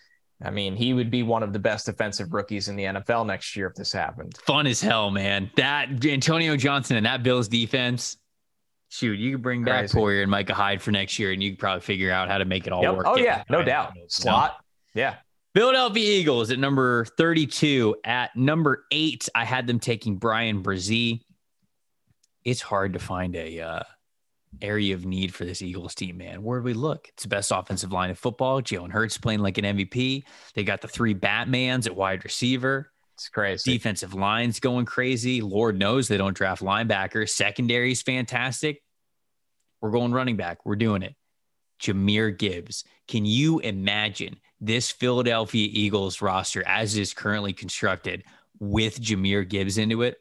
I mean, he would be one of the best defensive rookies in the NFL next year if this happened. Fun as hell, man. That Antonio Johnson and that Bills defense. Shoot, you could bring back Crazy. Poyer and Micah Hyde for next year, and you could probably figure out how to make it all Yep. work. Oh yeah, no doubt. Slot. Yeah. Philadelphia Eagles at number 32. At number eight, I had them taking Bryan Bresee. It's hard to find a uh, area of need for this Eagles team, man. Where do we look? It's the best offensive line of football. Jalen Hurts playing like an MVP. They got the three Batmans at wide receiver. It's crazy. Defensive line's going crazy. Lord knows they don't draft linebackers. Secondary's fantastic. We're going running back. We're doing it. Jahmyr Gibbs. Can you imagine this Philadelphia Eagles roster as it is currently constructed with Jahmyr Gibbs into it?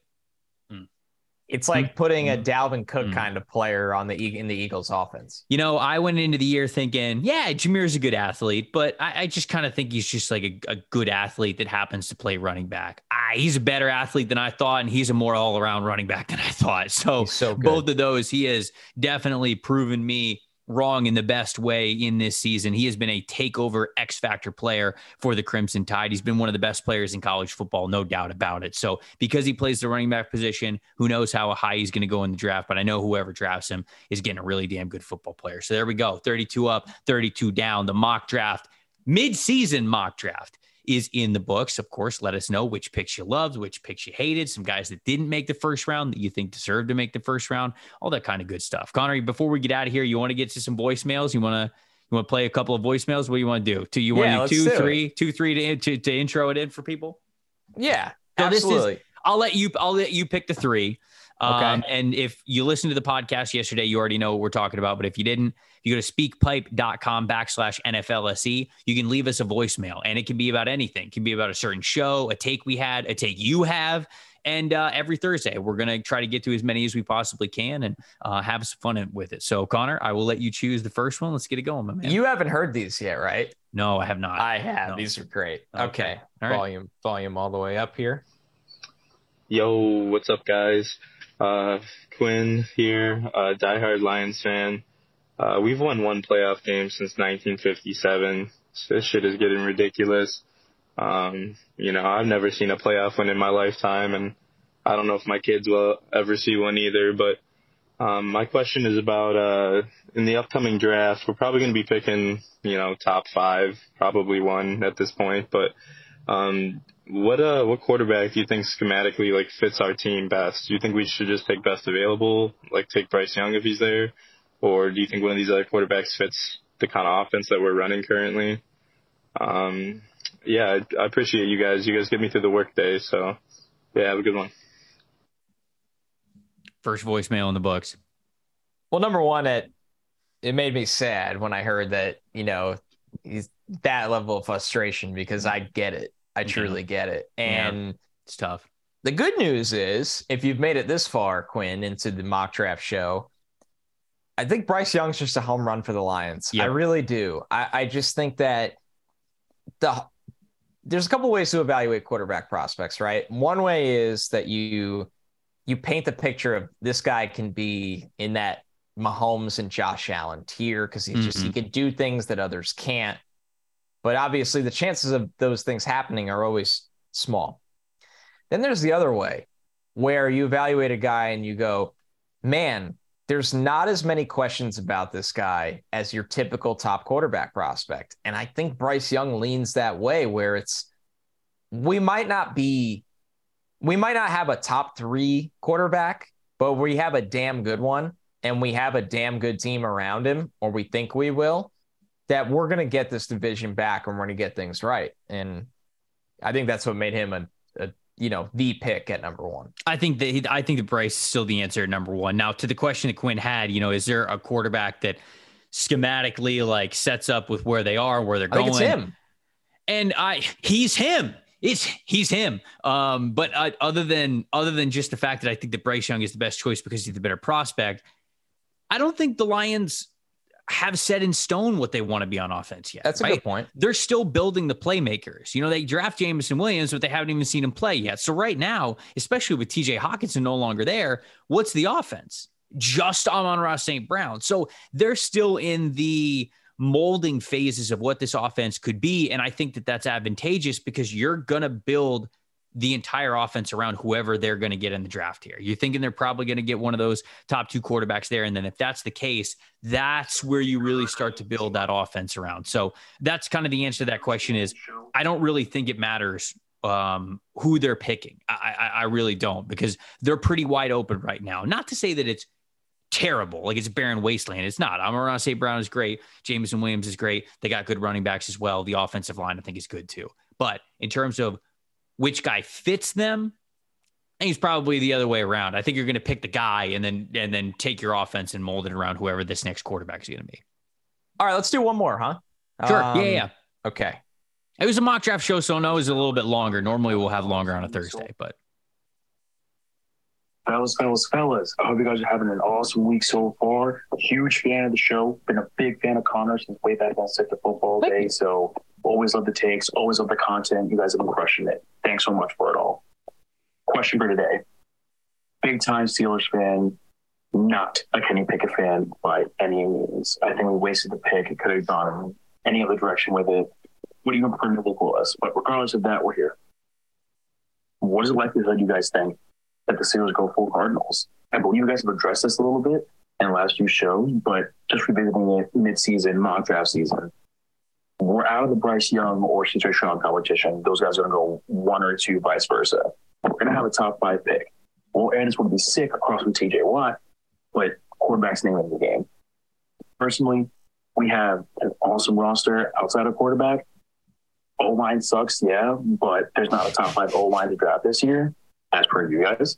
It's like putting a Dalvin Cook Mm. kind of player on the in the Eagles offense. You know, I went into the year thinking, yeah, Jahmyr's a good athlete, but I, I just kind of think he's just like a, a good athlete that happens to play running back. Ah, he's a better athlete than I thought, and he's a more all around running back than I thought. So, so both of those, he has definitely proven me wrong in the best way in this season. He has been a takeover X factor player for the Crimson Tide. He's been one of the best players in college football, no doubt about it. So, because he plays the running back position, who knows how high he's going to go in the draft, but I know whoever drafts him is getting a really damn good football player. So, there we go 32 up, 32 down. The mock draft, mid season mock draft is in the books. Of course, let us know which picks you loved, which picks you hated, some guys that didn't make the first round that you think deserved to make the first round, all that kind of good stuff. Connery, before we get out of here, you want to get to some voicemails? You want to you want to play a couple of voicemails? What do you want to do? Do you Yeah, want to let's do do two, three, two, three to, to to intro it in for people? Yeah, So this is- absolutely. I'll let you I'll let you pick the three. Um, Okay. and if you listened to the podcast yesterday, you already know what we're talking about. But if you didn't, you go to speakpipe.com backslash NFLSE, E, you can leave us a voicemail and it can be about anything. It can be about a certain show, a take we had, a take you have. And uh, every Thursday, we're going to try to get to as many as we possibly can and uh, have some fun with it. So, Connor, I will let you choose the first one. Let's get it going, my man. You haven't heard these yet, right? no, I have not. I have. No. These are great. Okay. Okay. All right. Volume, volume all the way up here. Yo, what's up, guys? Uh, Quinn here, uh, diehard Lions fan. Uh, we've won one playoff game since 1957. So this shit is getting ridiculous. Um, you know, I've never seen a playoff win in my lifetime, and I don't know if my kids will ever see one either. But um, my question is about uh, in the upcoming draft, we're probably going to be picking, you know, top five, probably one at this point. But um, what uh what quarterback do you think schematically like fits our team best? Do you think we should just take best available, like take Bryce Young if he's there, or do you think one of these other quarterbacks fits the kind of offense that we're running currently? Um, yeah, I, I appreciate you guys. You guys get me through the workday, so yeah, have a good one. First voicemail in the books. Well, number one, it it made me sad when I heard that, you know, he's that level of frustration because I get it. I truly get it. Yeah. And It's tough. the good news is if you've made it this far, Quinn, into the mock draft show, I think Bryce Young's just a home run for the Lions. Yep. I really do. I, I just think that the there's a couple ways to evaluate quarterback prospects, right? One way is that you you paint the picture of this guy can be in that Mahomes and Josh Allen tier because he just he mm-hmm. can do things that others can't. But obviously, the chances of those things happening are always small. Then there's the other way where you evaluate a guy and you go, man, there's not as many questions about this guy as your typical top quarterback prospect. And I think Bryce Young leans that way where it's we might not be, we might not have a top three quarterback, but we have a damn good one and we have a damn good team around him, or we think we will, that we're going to get this division back and we're going to get things right. And I think that's what made him a you know the pick at number one. I think that I think that Bryce is still the answer at number one. Now to the question that Quinn had, you know, is there a quarterback that schematically like sets up with where they are, where they're going? it's him. And I, he's him. It's he's him. Um, but uh, other than other than just the fact that I think that Bryce Young is the best choice because he's the better prospect, I don't think the Lions have set in stone what they want to be on offense yet. That's a right? good point. They're still building the playmakers. You know, they draft Jameson Williams, but they haven't even seen him play yet. So right now, especially with TJ Hockenson no longer there, what's the offense? Just Amon-Ra St. Brown. So they're still in the molding phases of what this offense could be. And I think that that's advantageous because you're going to build the entire offense around whoever they're going to get in the draft here. You're thinking they're probably going to get one of those top two quarterbacks there. And then if that's the case, that's where you really start to build that offense around. So that's kind of the answer to that question is I don't really think it matters um, who they're picking. I, I, I really don't because they're pretty wide open right now. Not to say that it's terrible. Like it's barren wasteland. It's not. Amon-Ra St. Brown is great. Jameson Williams is great. They got good running backs as well. The offensive line, I think, is good too. But in terms of which guy fits them, I think it's probably the other way around. I think you're going to pick the guy and then and then take your offense and mold it around whoever this next quarterback is going to be. All right, let's do one more, huh? Sure. Um, yeah, yeah. Okay. It was a mock draft show, so no, it was a little bit longer. Normally, we'll have longer on a Thursday, but fellas, fellas, fellas. I hope you guys are having an awesome week so far. Huge fan of the show. Been a big fan of Connor since way back on Sick the Football Day. So always love the takes, always love the content. You guys have been crushing it. Thanks so much for it all. Question for today. Big time Steelers fan, not a Kenny Pickett fan by any means. I think we wasted the pick. It could have gone any other direction with it. What do you prefer to us? But regardless of that, we're here. What is the likelihood you guys think that the Steelers go full Cardinals. I believe you guys have addressed this a little bit in the last few shows, but just revisiting it mid-season, mock draft season, we're out of the Bryce Young or CJ Stroud competition. Those guys are going to go one or two, vice versa. We're going to have a top five pick. Well, Aaron's going to be sick across from TJ Watt, but quarterback's name of the game. Personally, we have an awesome roster outside of quarterback. O line sucks, yeah, but there's not a top five O line to draft this year as per you guys.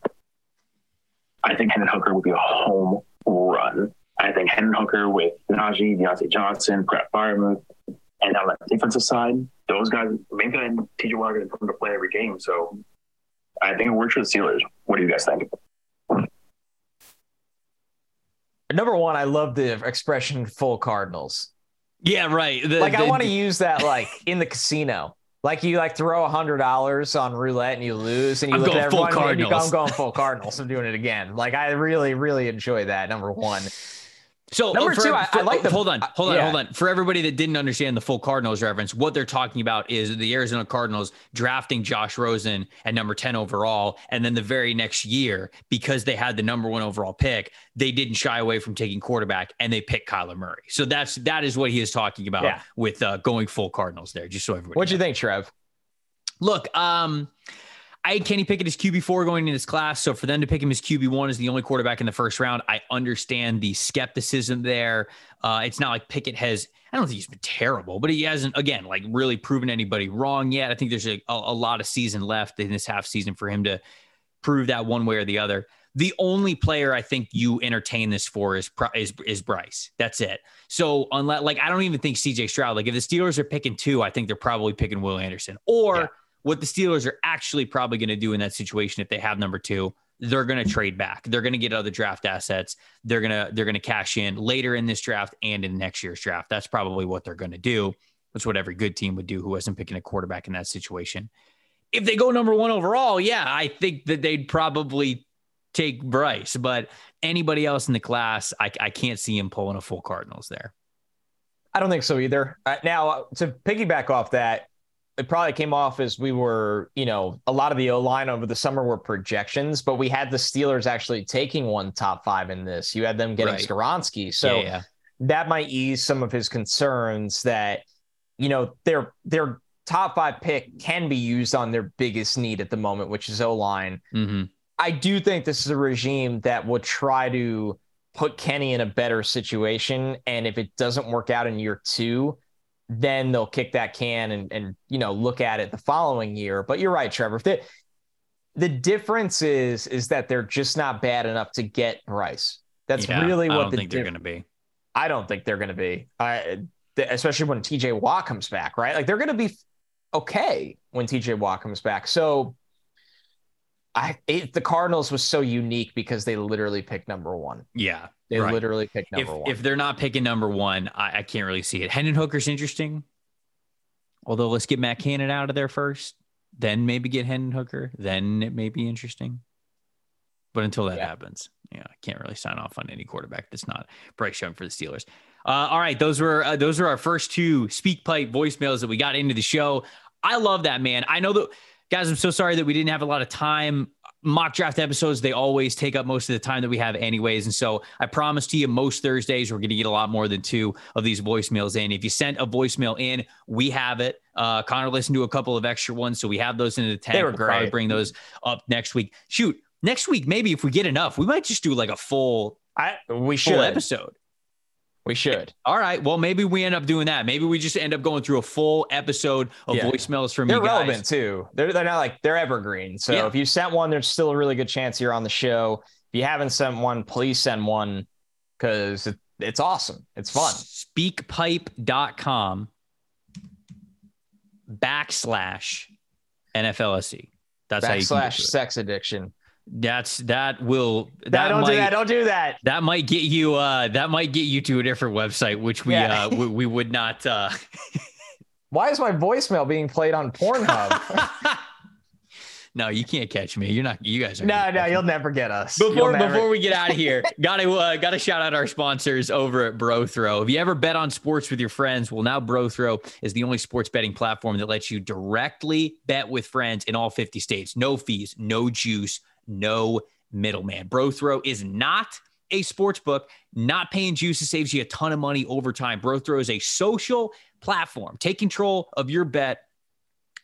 I think Hendon Hooker would be a home run. I think Hendon Hooker with Najee, Diontae Johnson, Pat Freiermuth, and on the defensive side, those guys, maybe and TJ Watt going to come to play every game. So I think it works for the Steelers. What do you guys think? Number one, I love the expression "full Cardinals." Yeah, right. The, like the, I want to use that like in the casino. Like you like throw a hundred dollars on roulette and you lose, and you I'm look at everyone and you go, I'm going full Cardinals. I'm doing it again. Like I really, really enjoy that. Number one. So number for, two, I, for, I like. The, hold on, hold on, yeah. hold on. For everybody that didn't understand the full Cardinals reference, what they're talking about is the Arizona Cardinals drafting Josh Rosen at number ten overall, and then the very next year, because they had the number one overall pick, they didn't shy away from taking quarterback, and they picked Kyler Murray. So that's that is what he is talking about yeah. with uh, going full Cardinals there. Just so everybody. What do you think, Trev? Look, um, I had Kenny Pickett as QB4 going in this class. So for them to pick him as QB1 as the only quarterback in the first round, I understand the skepticism there. Uh, it's not like Pickett has, I don't think he's been terrible, but he hasn't, again, like really proven anybody wrong yet. I think there's a, a, a lot of season left in this half season for him to prove that one way or the other. The only player I think you entertain this for is is is Bryce. That's it. So unless like I don't even think CJ Stroud. Like if the Steelers are picking two, I think they're probably picking Will Anderson or. Yeah what the Steelers are actually probably going to do in that situation if they have number two, they're going to trade back. They're going to get other draft assets. They're going to they're going to cash in later in this draft and in next year's draft. That's probably what they're going to do. That's what every good team would do who wasn't picking a quarterback in that situation. If they go number one overall, yeah, I think that they'd probably take Bryce, but anybody else in the class, I, I can't see him pulling a full Cardinals there. I don't think so either. Uh, now, to piggyback off that, it probably came off as we were, you know, a lot of the O line over the summer were projections, but we had the Steelers actually taking one top five in this. You had them getting right. So yeah, yeah. that might ease some of his concerns that, you know, they're they're top five pick can be used on their biggest need at the moment, which is O line. Mm-hmm. I do think this is a regime that will try to put Kenny in a better situation. And if it doesn't work out in year two, then they'll kick that can and, and you know look at it the following year. But you're right, Trevor. If they, the difference is is that they're just not bad enough to get Bryce. That's Yeah, really I what don't the think they're going to be. I don't think they're going to be. I especially when TJ Watt comes back, right? Like they're going to be okay when TJ Watt comes back. So I it, the Cardinals was so unique because they literally picked number one. Yeah. They Right. literally picked If, one. if they're not picking number one, I, I can't really see it. Hendon Hooker's interesting. Although let's get Matt Canada out of there first, then maybe get Hendon Hooker. Then it may be interesting. But until that Yeah. happens, yeah, I can't really sign off on any quarterback that's not Bryce Young for the Steelers. Uh, all right, those were uh, those were our first two speak pipe voicemails that we got into the show. I love that man. I know that guys. I'm so sorry that we didn't have a lot of time. Mock draft episodes they always take up most of the time that we have, anyways. And so I promise to you, most Thursdays we're going to get a lot more than two of these voicemails in. If you sent a voicemail in, we have it. Uh, Connor listened to a couple of extra ones, so we have those in the tank. They were We'll probably great. bring those up next week. Shoot, next week maybe if we get enough, we might just do like a full I we full should episode. We eh, should. All right. Well, maybe we end up doing that. Maybe we just end up going through a full episode of Yeah. voicemails from They're you guys. relevant too. They're they're not like they're evergreen. So Yeah. if you sent one, there's still a really good chance you're on the show. If you haven't sent one, please send one because it, it's awesome. It's fun. Speakpipe.com backslash NFLSE. That's how you Backslash to it. sex addiction. That's that will No, that don't might do that. Don't do that. that might get you uh that might get you to a different website, which we Yeah. uh we, we would not uh Why is my voicemail being played on Pornhub? no, you can't catch me. You're not. You guys are. no, no, you'll never get us. Before never- before we get out of here, gotta uh, gotta shout out our sponsors over at Bro Throw. If you ever bet on sports with your friends, well now Bro Throw is the only sports betting platform that lets you directly bet with friends in all 50 states. No fees, no juice, no middleman. Bro Throw is not a sports book. Not paying juice saves you a ton of money over time. Bro Throw is a social platform. Take control of your bet.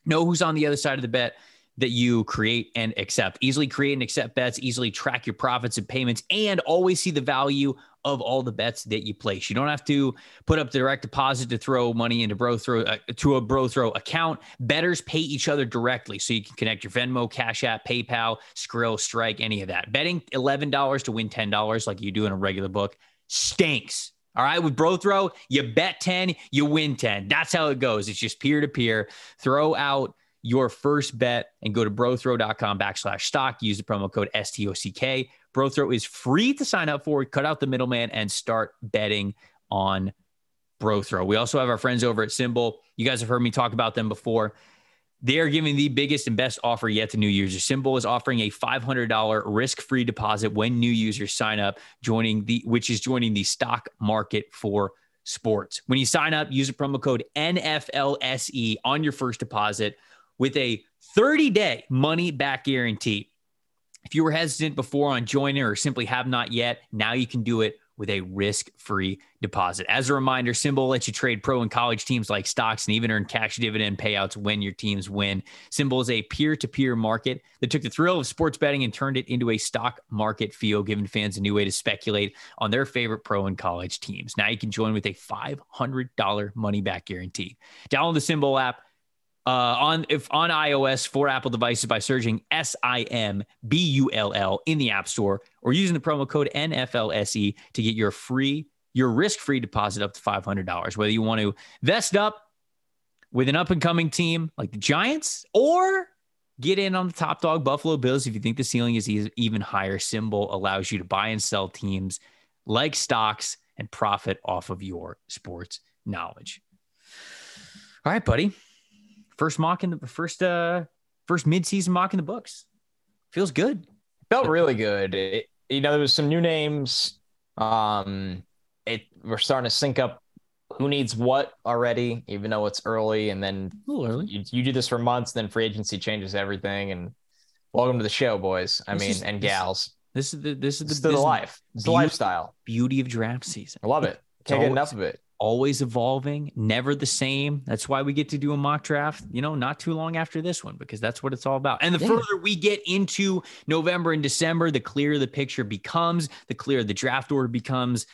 Know who's on the other side of the bet that you create and accept. Easily create and accept bets, easily track your profits and payments, and always see the value of all the bets that you place. You don't have to put up direct deposit to throw money into bro throw uh, to a bro throw account. Betters pay each other directly, so you can connect your Venmo, Cash App, PayPal, Skrill, Strike, any of that. Betting eleven dollars to win ten dollars, like you do in a regular book, stinks. All right, with Bro Throw, you bet 10, you win 10. That's how it goes. It's just peer to peer. Throw out your first bet and go to brothrow.com backslash stock. Use the promo code STOCK. Brothrow is free to sign up for. Cut out the middleman and start betting on Brothrow. We also have our friends over at SimBull. You guys have heard me talk about them before. They are giving the biggest and best offer yet to new users. SimBull is offering a $500 risk-free deposit when new users sign up, joining the which is joining the stock market for sports. When you sign up, use the promo code NFLSE on your first deposit with a 30-day money back guarantee. If you were hesitant before on joining or simply have not yet, now you can do it with a risk-free deposit. As a reminder, SimBull lets you trade pro and college teams like stocks and even earn cash dividend payouts when your teams win. SimBull is a peer-to-peer market that took the thrill of sports betting and turned it into a stock market feel, giving fans a new way to speculate on their favorite pro and college teams. Now you can join with a $500 money back guarantee. Download the SimBull app uh, on if on iOS for Apple devices by searching S I M B U L L in the App Store or using the promo code NFLSE to get your free your risk free deposit up to five hundred dollars. Whether you want to vest up with an up and coming team like the Giants or get in on the top dog Buffalo Bills if you think the ceiling is even higher. SimBull allows you to buy and sell teams like stocks and profit off of your sports knowledge. All right, buddy first mock in the first uh first mid-season mock in the books feels good felt really good. It, you know, there was some new names. Um, it we're starting to sync up who needs what already, even though it's early. And then a little early you, you do this for months, then free agency changes everything. And welcome to the show, boys. I This mean, is- and gals. this is the this is the, It's the this is life. It's the beauty- lifestyle. beauty of draft season I love it. Can't get always- enough of it. Always evolving, never the same. That's why we get to do a mock draft, you know, not too long after this one, because that's what it's all about. And the yeah. further we get into November and December, the clearer the picture becomes, the clearer the draft order becomes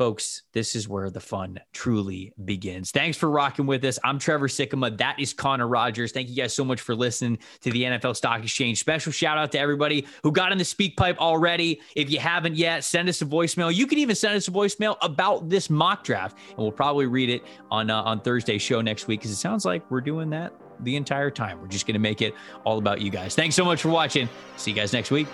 folks, this is where the fun truly begins. Thanks for rocking with us. I'm Trevor Sikkema. That is Connor Rogers. Thank you guys so much for listening to the NFL Stock Exchange. Special shout out to everybody who got in the speak pipe already. If you haven't yet, send us a voicemail. You can even send us a voicemail about this mock draft, and we'll probably read it on uh, on Thursday's show next week because it sounds like we're doing that the entire time. We're just going to make it all about you guys. Thanks so much for watching. See you guys next week.